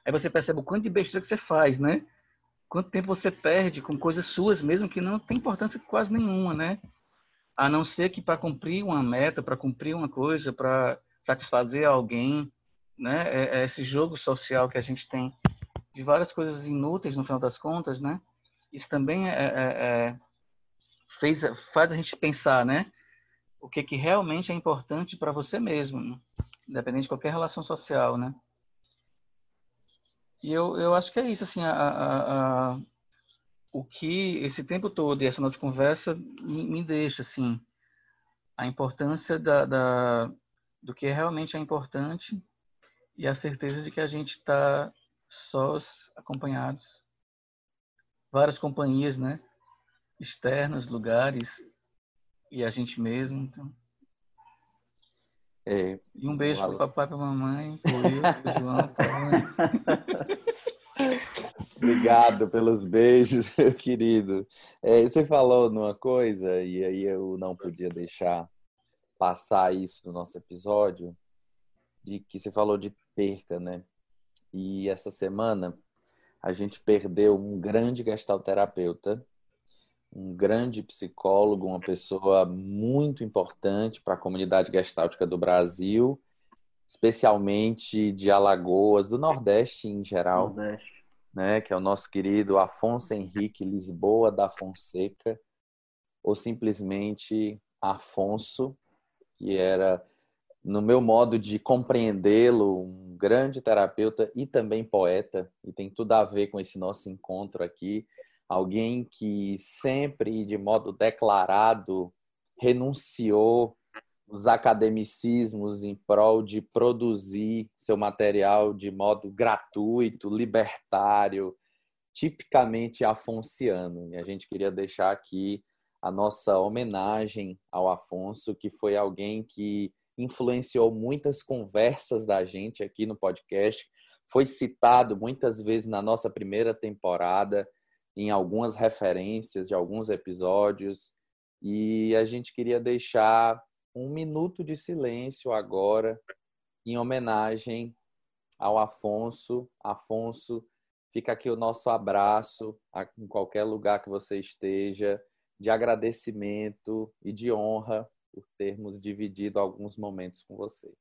Aí você percebe o quanto de besteira que você faz, né? quanto tempo você perde com coisas suas, mesmo que não tem importância quase nenhuma, né? A não ser que para cumprir uma meta, para cumprir uma coisa, para satisfazer alguém, né? É, é, esse jogo social que a gente tem de várias coisas inúteis no final das contas, né? Isso também é, é, é fez, faz a gente pensar, né? O que, que realmente é importante para você mesmo, né? independente de qualquer relação social, né? E eu, eu acho que é isso, assim, a, a, a, o que esse tempo todo e essa nossa conversa me, me deixa, assim, a importância da, da, do que realmente é importante e a certeza de que a gente está sós, acompanhados. Várias companhias, né? Externas, lugares e a gente mesmo, então... É, e um beijo para o papai, para a mamãe, para o João, para Obrigado pelos beijos, meu querido. É, você falou numa coisa, e aí eu não podia deixar passar isso no nosso episódio, de que você falou de perca, né? E essa semana a gente perdeu um grande gestalterapeuta um grande psicólogo, uma pessoa muito importante para a comunidade gestáltica do Brasil, especialmente de Alagoas, do Nordeste em geral, Nordeste. né, que é o nosso querido Afonso Henrique Lisboa da Fonseca, ou simplesmente Afonso, que era, no meu modo de compreendê-lo, um grande terapeuta e também poeta, e tem tudo a ver com esse nosso encontro aqui alguém que sempre, de modo declarado, renunciou os academicismos em prol de produzir seu material de modo gratuito, libertário, tipicamente afonciano. E a gente queria deixar aqui a nossa homenagem ao Afonso, que foi alguém que influenciou muitas conversas da gente aqui no podcast, foi citado muitas vezes na nossa primeira temporada em algumas referências de alguns episódios e a gente queria deixar um minuto de silêncio agora em homenagem ao Afonso. Afonso, fica aqui o nosso abraço em qualquer lugar que você esteja, de agradecimento e de honra por termos dividido alguns momentos com você.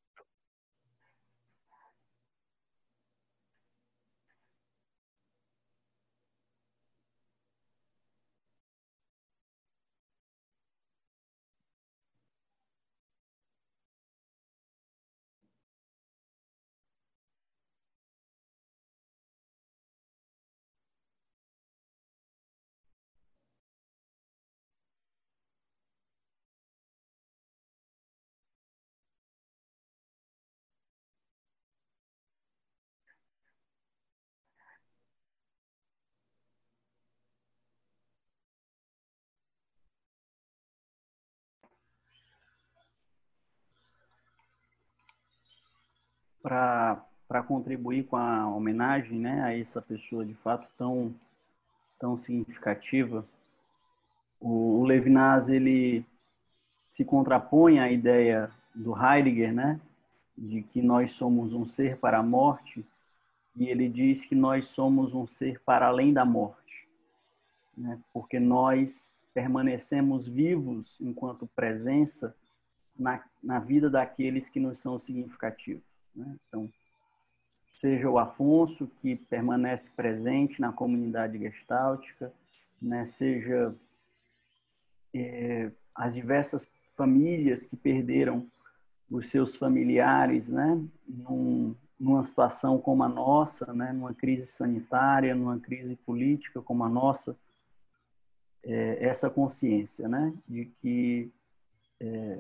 Para contribuir com a homenagem né, a essa pessoa de fato tão, tão significativa, o, o Levinas ele se contrapõe à ideia do Heidegger, né, de que nós somos um ser para a morte, e ele diz que nós somos um ser para além da morte, né, porque nós permanecemos vivos enquanto presença na, na vida daqueles que nos são significativos. Né? Então, seja o Afonso, que permanece presente na comunidade gestáltica, né? seja é, as diversas famílias que perderam os seus familiares, né? Num, numa situação como a nossa, né? Numa crise sanitária, numa crise política como a nossa, é, essa consciência, né? De que é,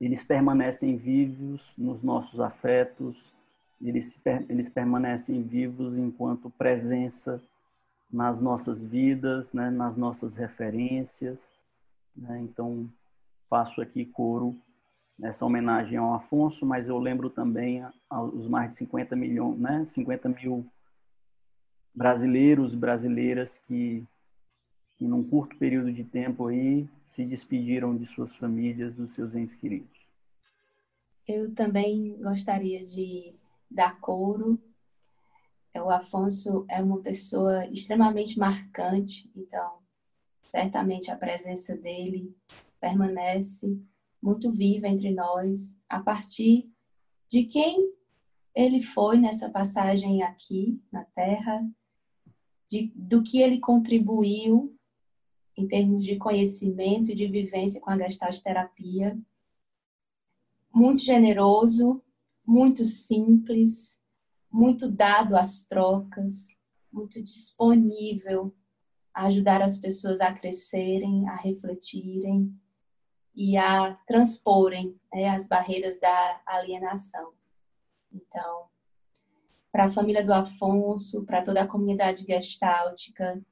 eles permanecem vivos nos nossos afetos, eles, eles permanecem vivos enquanto presença nas nossas vidas, né, nas nossas referências. Né? Então, faço aqui coro nessa homenagem ao Afonso, mas eu lembro também aos mais de 50 milhões, né, 50 mil brasileiros, brasileiras que, que num curto período de tempo aí se despediram de suas famílias, dos seus entes queridos. Eu também gostaria de dar coro é, o Afonso é uma pessoa extremamente marcante, então certamente a presença dele permanece muito viva entre nós a partir de quem ele foi nessa passagem aqui na Terra, de, do que ele contribuiu em termos de conhecimento e de vivência com a Gestalt terapia. Muito generoso, muito simples, muito dado às trocas, muito disponível a ajudar as pessoas a crescerem, a refletirem e a transporem né, as barreiras da alienação. Então, para a família do Afonso, para toda a comunidade gestáltica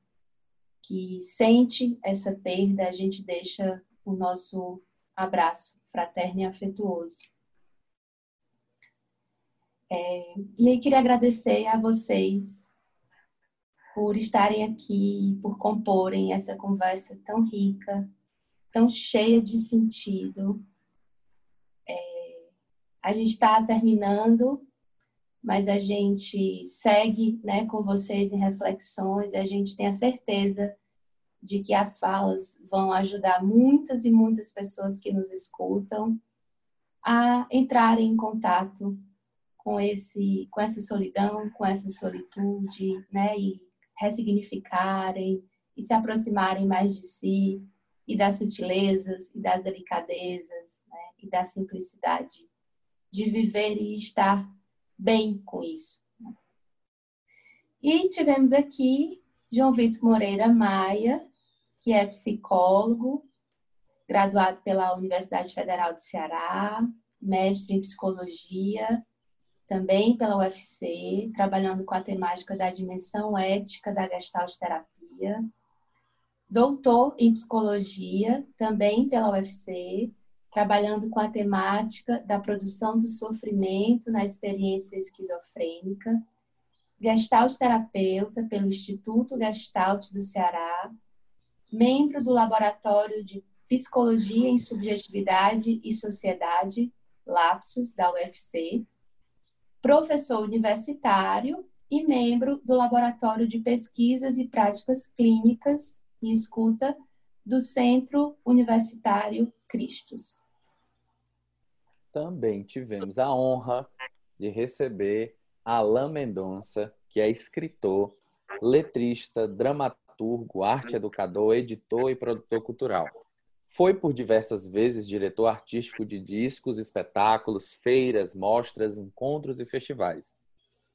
que sente essa perda, a gente deixa o nosso abraço fraterno e afetuoso. É, e aí queria agradecer a vocês por estarem aqui, por comporem essa conversa tão rica, tão cheia de sentido. É, a gente está terminando, mas a gente segue né, com vocês em reflexões e a gente tem a certeza de que as falas vão ajudar muitas e muitas pessoas que nos escutam a entrarem em contato com esse com essa solidão, com essa solitude, né, e ressignificarem e se aproximarem mais de si e das sutilezas e das delicadezas, né, e da simplicidade de viver e estar bem com isso. E tivemos aqui João Vitor Moreira Maia, que é psicólogo, graduado pela Universidade Federal do Ceará, mestre em psicologia também pela UFC, trabalhando com a temática da dimensão ética da gestalt terapia. Doutor em psicologia, também pela UFC, trabalhando com a temática da produção do sofrimento na experiência esquizofrênica. Gestalt terapeuta pelo Instituto Gestalt do Ceará, membro do Laboratório de Psicologia em Subjetividade e Sociedade, Lapsus, da UFC, professor universitário e membro do Laboratório de Pesquisas e Práticas Clínicas e Escuta do Centro Universitário Cristos. Também tivemos a honra de receber Alain Mendonça, que é escritor, letrista, dramaturgo, arte educador, editor e produtor cultural. Foi por diversas vezes diretor artístico de discos, espetáculos, feiras, mostras, encontros e festivais.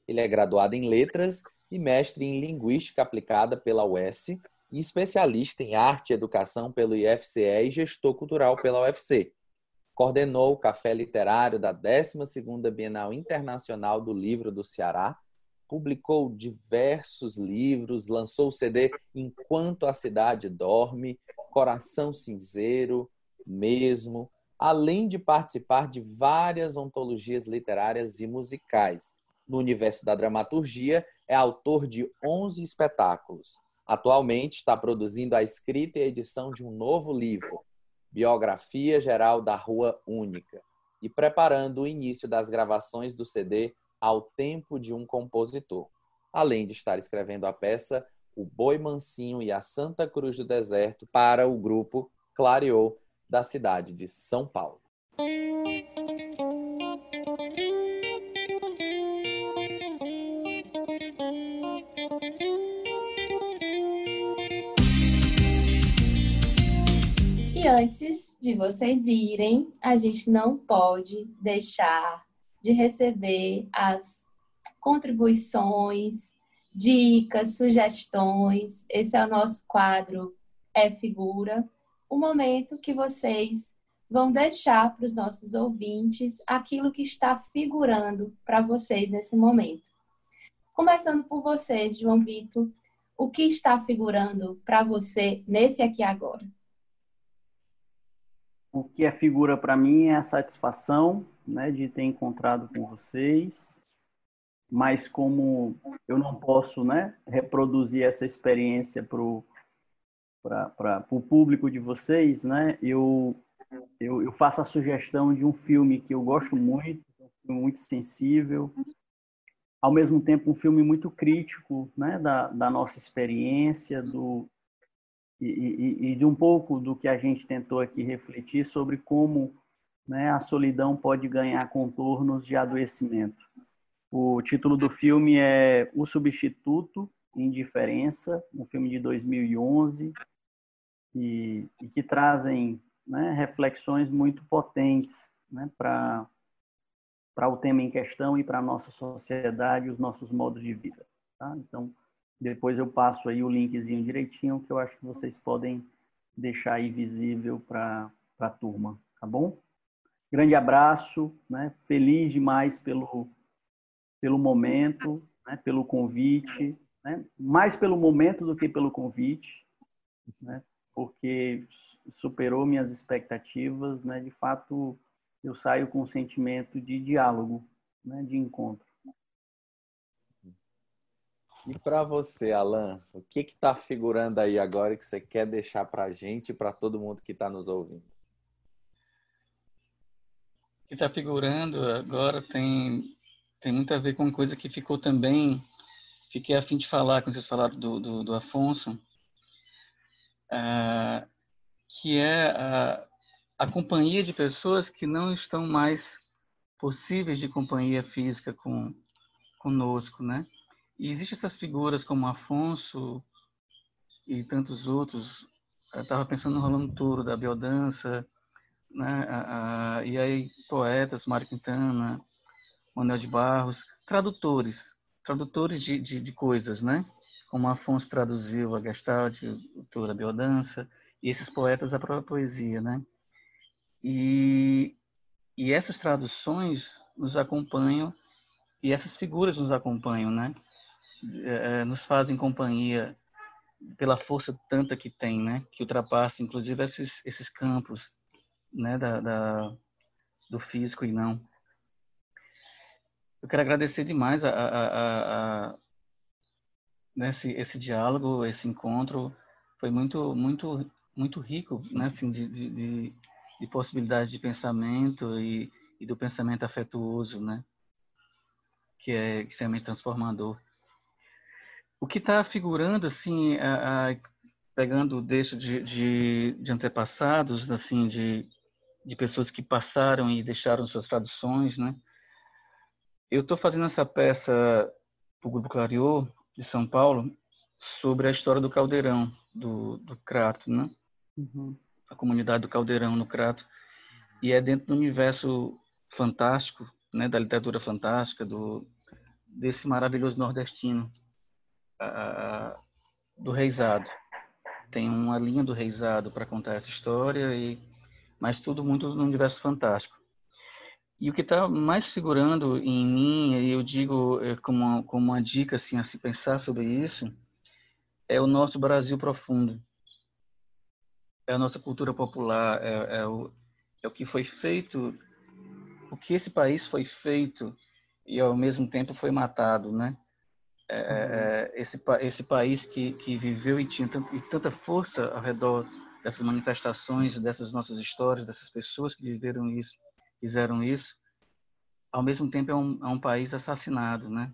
Ele é graduado em letras e mestre em linguística aplicada pela UES e especialista em arte e educação pelo IFCE e gestor cultural pela UFC. Coordenou o Café Literário da 12ª Bienal Internacional do Livro do Ceará, publicou diversos livros, lançou o CD Enquanto a Cidade Dorme, Coração Cinzeiro, mesmo, além de participar de várias ontologias literárias e musicais. No universo da dramaturgia, é autor de 11 espetáculos. Atualmente está produzindo a escrita e edição de um novo livro, Biografia Geral da Rua Única, e preparando o início das gravações do CD Ao Tempo de um Compositor, além de estar escrevendo a peça O Boi Mansinho e a Santa Cruz do Deserto para o grupo Clareou da cidade de São Paulo. Antes de vocês irem, a gente não pode deixar de receber as contribuições, dicas, sugestões. Esse é o nosso quadro É Figura o momento que vocês vão deixar para os nossos ouvintes aquilo que está figurando para vocês nesse momento. Começando por você, João Vitor, o que está figurando para você nesse aqui agora? O que é figura para mim é a satisfação né, de ter encontrado com vocês, mas como eu não posso né, reproduzir essa experiência para o público de vocês, né? Eu, eu, eu, faço a sugestão de um filme que eu gosto muito, um filme muito sensível, ao mesmo tempo um filme muito crítico, né? Da, da nossa experiência, do e, e, de um pouco do que a gente tentou aqui refletir sobre como né, a solidão pode ganhar contornos de adoecimento. O título do filme é O Substituto, Indiferença, um filme de 2011, e, e que trazem né, reflexões muito potentes né, para o tema em questão e para a nossa sociedade e os nossos modos de vida. Tá? Então, depois eu passo aí o linkzinho direitinho, que eu acho que vocês podem deixar aí visível para a turma, tá bom? Grande abraço, né? feliz demais pelo, pelo momento, né? pelo convite, né? mais pelo momento do que pelo convite, né? porque superou minhas expectativas, né? De fato, eu saio com um sentimento de diálogo, né? De encontro. E para você, Alan, o que está figurando aí agora que você quer deixar para a gente e para todo mundo que está nos ouvindo? O que está figurando agora tem, tem muito a ver com coisa que ficou também. Fiquei a fim de falar, quando vocês falaram do, do, do Afonso, uh, que é a, a companhia de pessoas que não estão mais possíveis de companhia física com conosco, né? E existem essas figuras como Afonso e tantos outros. Eu estava pensando no Rolando Toro, da biodança, né? e aí poetas, Mário Quintana, Manuel de Barros, tradutores, tradutores de, de, de coisas, né? como Afonso traduziu a Gestalt, a biodança, e esses poetas a própria poesia, né? E, e essas traduções nos acompanham e essas figuras nos acompanham, né? É, nos fazem companhia pela força tanta que tem, né? Que ultrapassa, inclusive, esses, esses campos, né? Da, da, do físico e não. Eu quero agradecer demais a, a, a, né, esse, diálogo, esse encontro foi muito, muito, muito rico, né, assim, de, de, de possibilidades de pensamento e, e, do pensamento afetuoso, né, que é extremamente transformador. O que está figurando, assim, a, a, pegando o deixo de, de, de, antepassados, assim, de, de pessoas que passaram e deixaram suas traduções, né, eu estou fazendo essa peça para o Grupo Clariô de São Paulo sobre a história do Caldeirão, do, do Crato, né? Uhum. A comunidade do Caldeirão no Crato. E é dentro do universo fantástico, né, da literatura fantástica, do, desse maravilhoso nordestino, do Reisado. Tem uma linha do Reisado para contar essa história, e, mas tudo muito no universo fantástico. E o que está mais figurando em mim, e eu digo é, como, uma, como uma dica assim, a se pensar sobre isso, é o nosso Brasil profundo. É a nossa cultura popular, é, é, o, é o que foi feito, o que esse país foi feito e ao mesmo tempo foi matado, né? É, é, uhum. é esse, esse país que, que viveu e tinha tanto, e tanta força ao redor dessas manifestações, dessas nossas histórias, dessas pessoas que viveram isso, fizeram isso, ao mesmo tempo é um, é um país assassinado, né?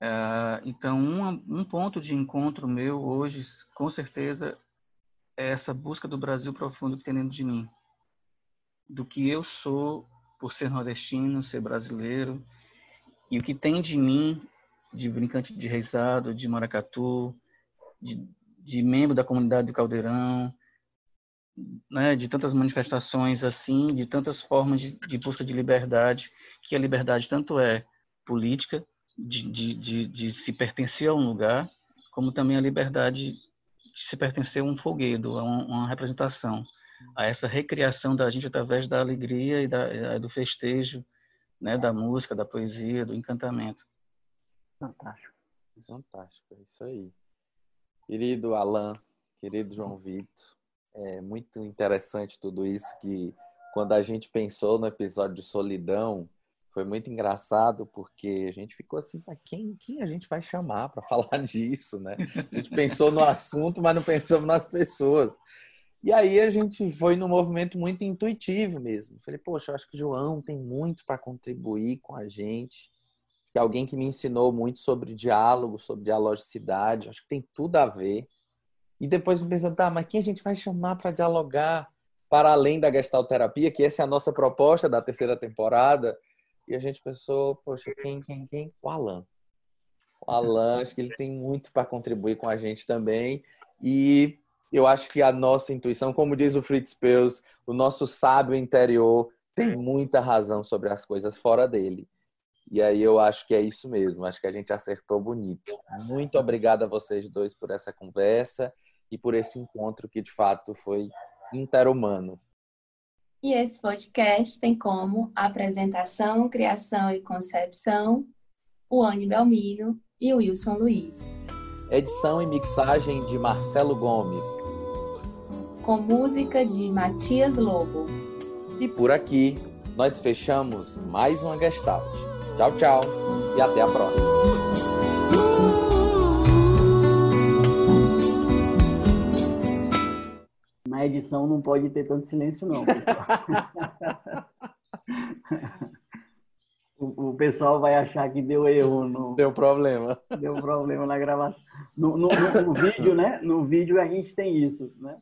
É, então, um, um ponto de encontro meu hoje, com certeza, é essa busca do Brasil profundo que tem dentro de mim, do que eu sou por ser nordestino, ser brasileiro, e o que tem de mim, de brincante de reisado, de maracatu, de, de membro da comunidade do Caldeirão, né, de tantas manifestações assim, de tantas formas de, de, busca de liberdade, que a liberdade tanto é política, de, de, de, de se pertencer a um lugar, como também a liberdade de se pertencer a um folguedo, a uma, uma representação, a essa recriação da gente através da alegria e da, do festejo, né, da música, da poesia, do encantamento. Fantástico. Fantástico, é isso aí. Querido Alan, querido João Vitor, é muito interessante tudo isso que quando a gente pensou no episódio de solidão, foi muito engraçado porque a gente ficou assim, para quem, quem a gente vai chamar para falar disso, né? A gente pensou no assunto, mas não pensamos nas pessoas. E aí a gente foi num movimento muito intuitivo mesmo. Falei, poxa, eu acho que o João tem muito para contribuir com a gente. Que é alguém que me ensinou muito sobre diálogo, sobre dialogicidade, acho que tem tudo a ver. E depois pensando, tá, mas quem a gente vai chamar para dialogar para além da gestalterapia, que essa é a nossa proposta da terceira temporada? E a gente pensou, poxa, quem, quem, quem? O Alan. O Alan, acho que ele tem muito para contribuir com a gente também. E eu acho que a nossa intuição, como diz o Fritz Perls, o nosso sábio interior tem muita razão sobre as coisas fora dele. E aí eu acho que é isso mesmo, acho que a gente acertou bonito. Muito obrigado a vocês dois por essa conversa e por esse encontro que de fato foi interhumano. E esse podcast tem como apresentação, criação e concepção o Anne Belmino e o Wilson Luiz. Edição e mixagem de Marcelo Gomes. Com música de Matias Lobo. E por aqui nós fechamos mais uma Gestalt. Tchau, tchau e até a próxima. na edição não pode ter tanto silêncio, não. o, o, pessoal vai achar que deu erro. No, deu problema. Deu problema na gravação. No, no, no vídeo, né? No vídeo a gente tem isso, né?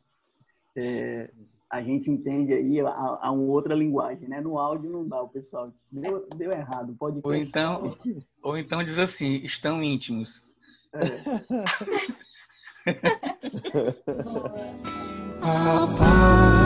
É, a gente entende aí a, a, uma outra linguagem, né? No áudio não dá, o pessoal deu, deu errado, pode ou então Ou então diz assim, estão íntimos. É.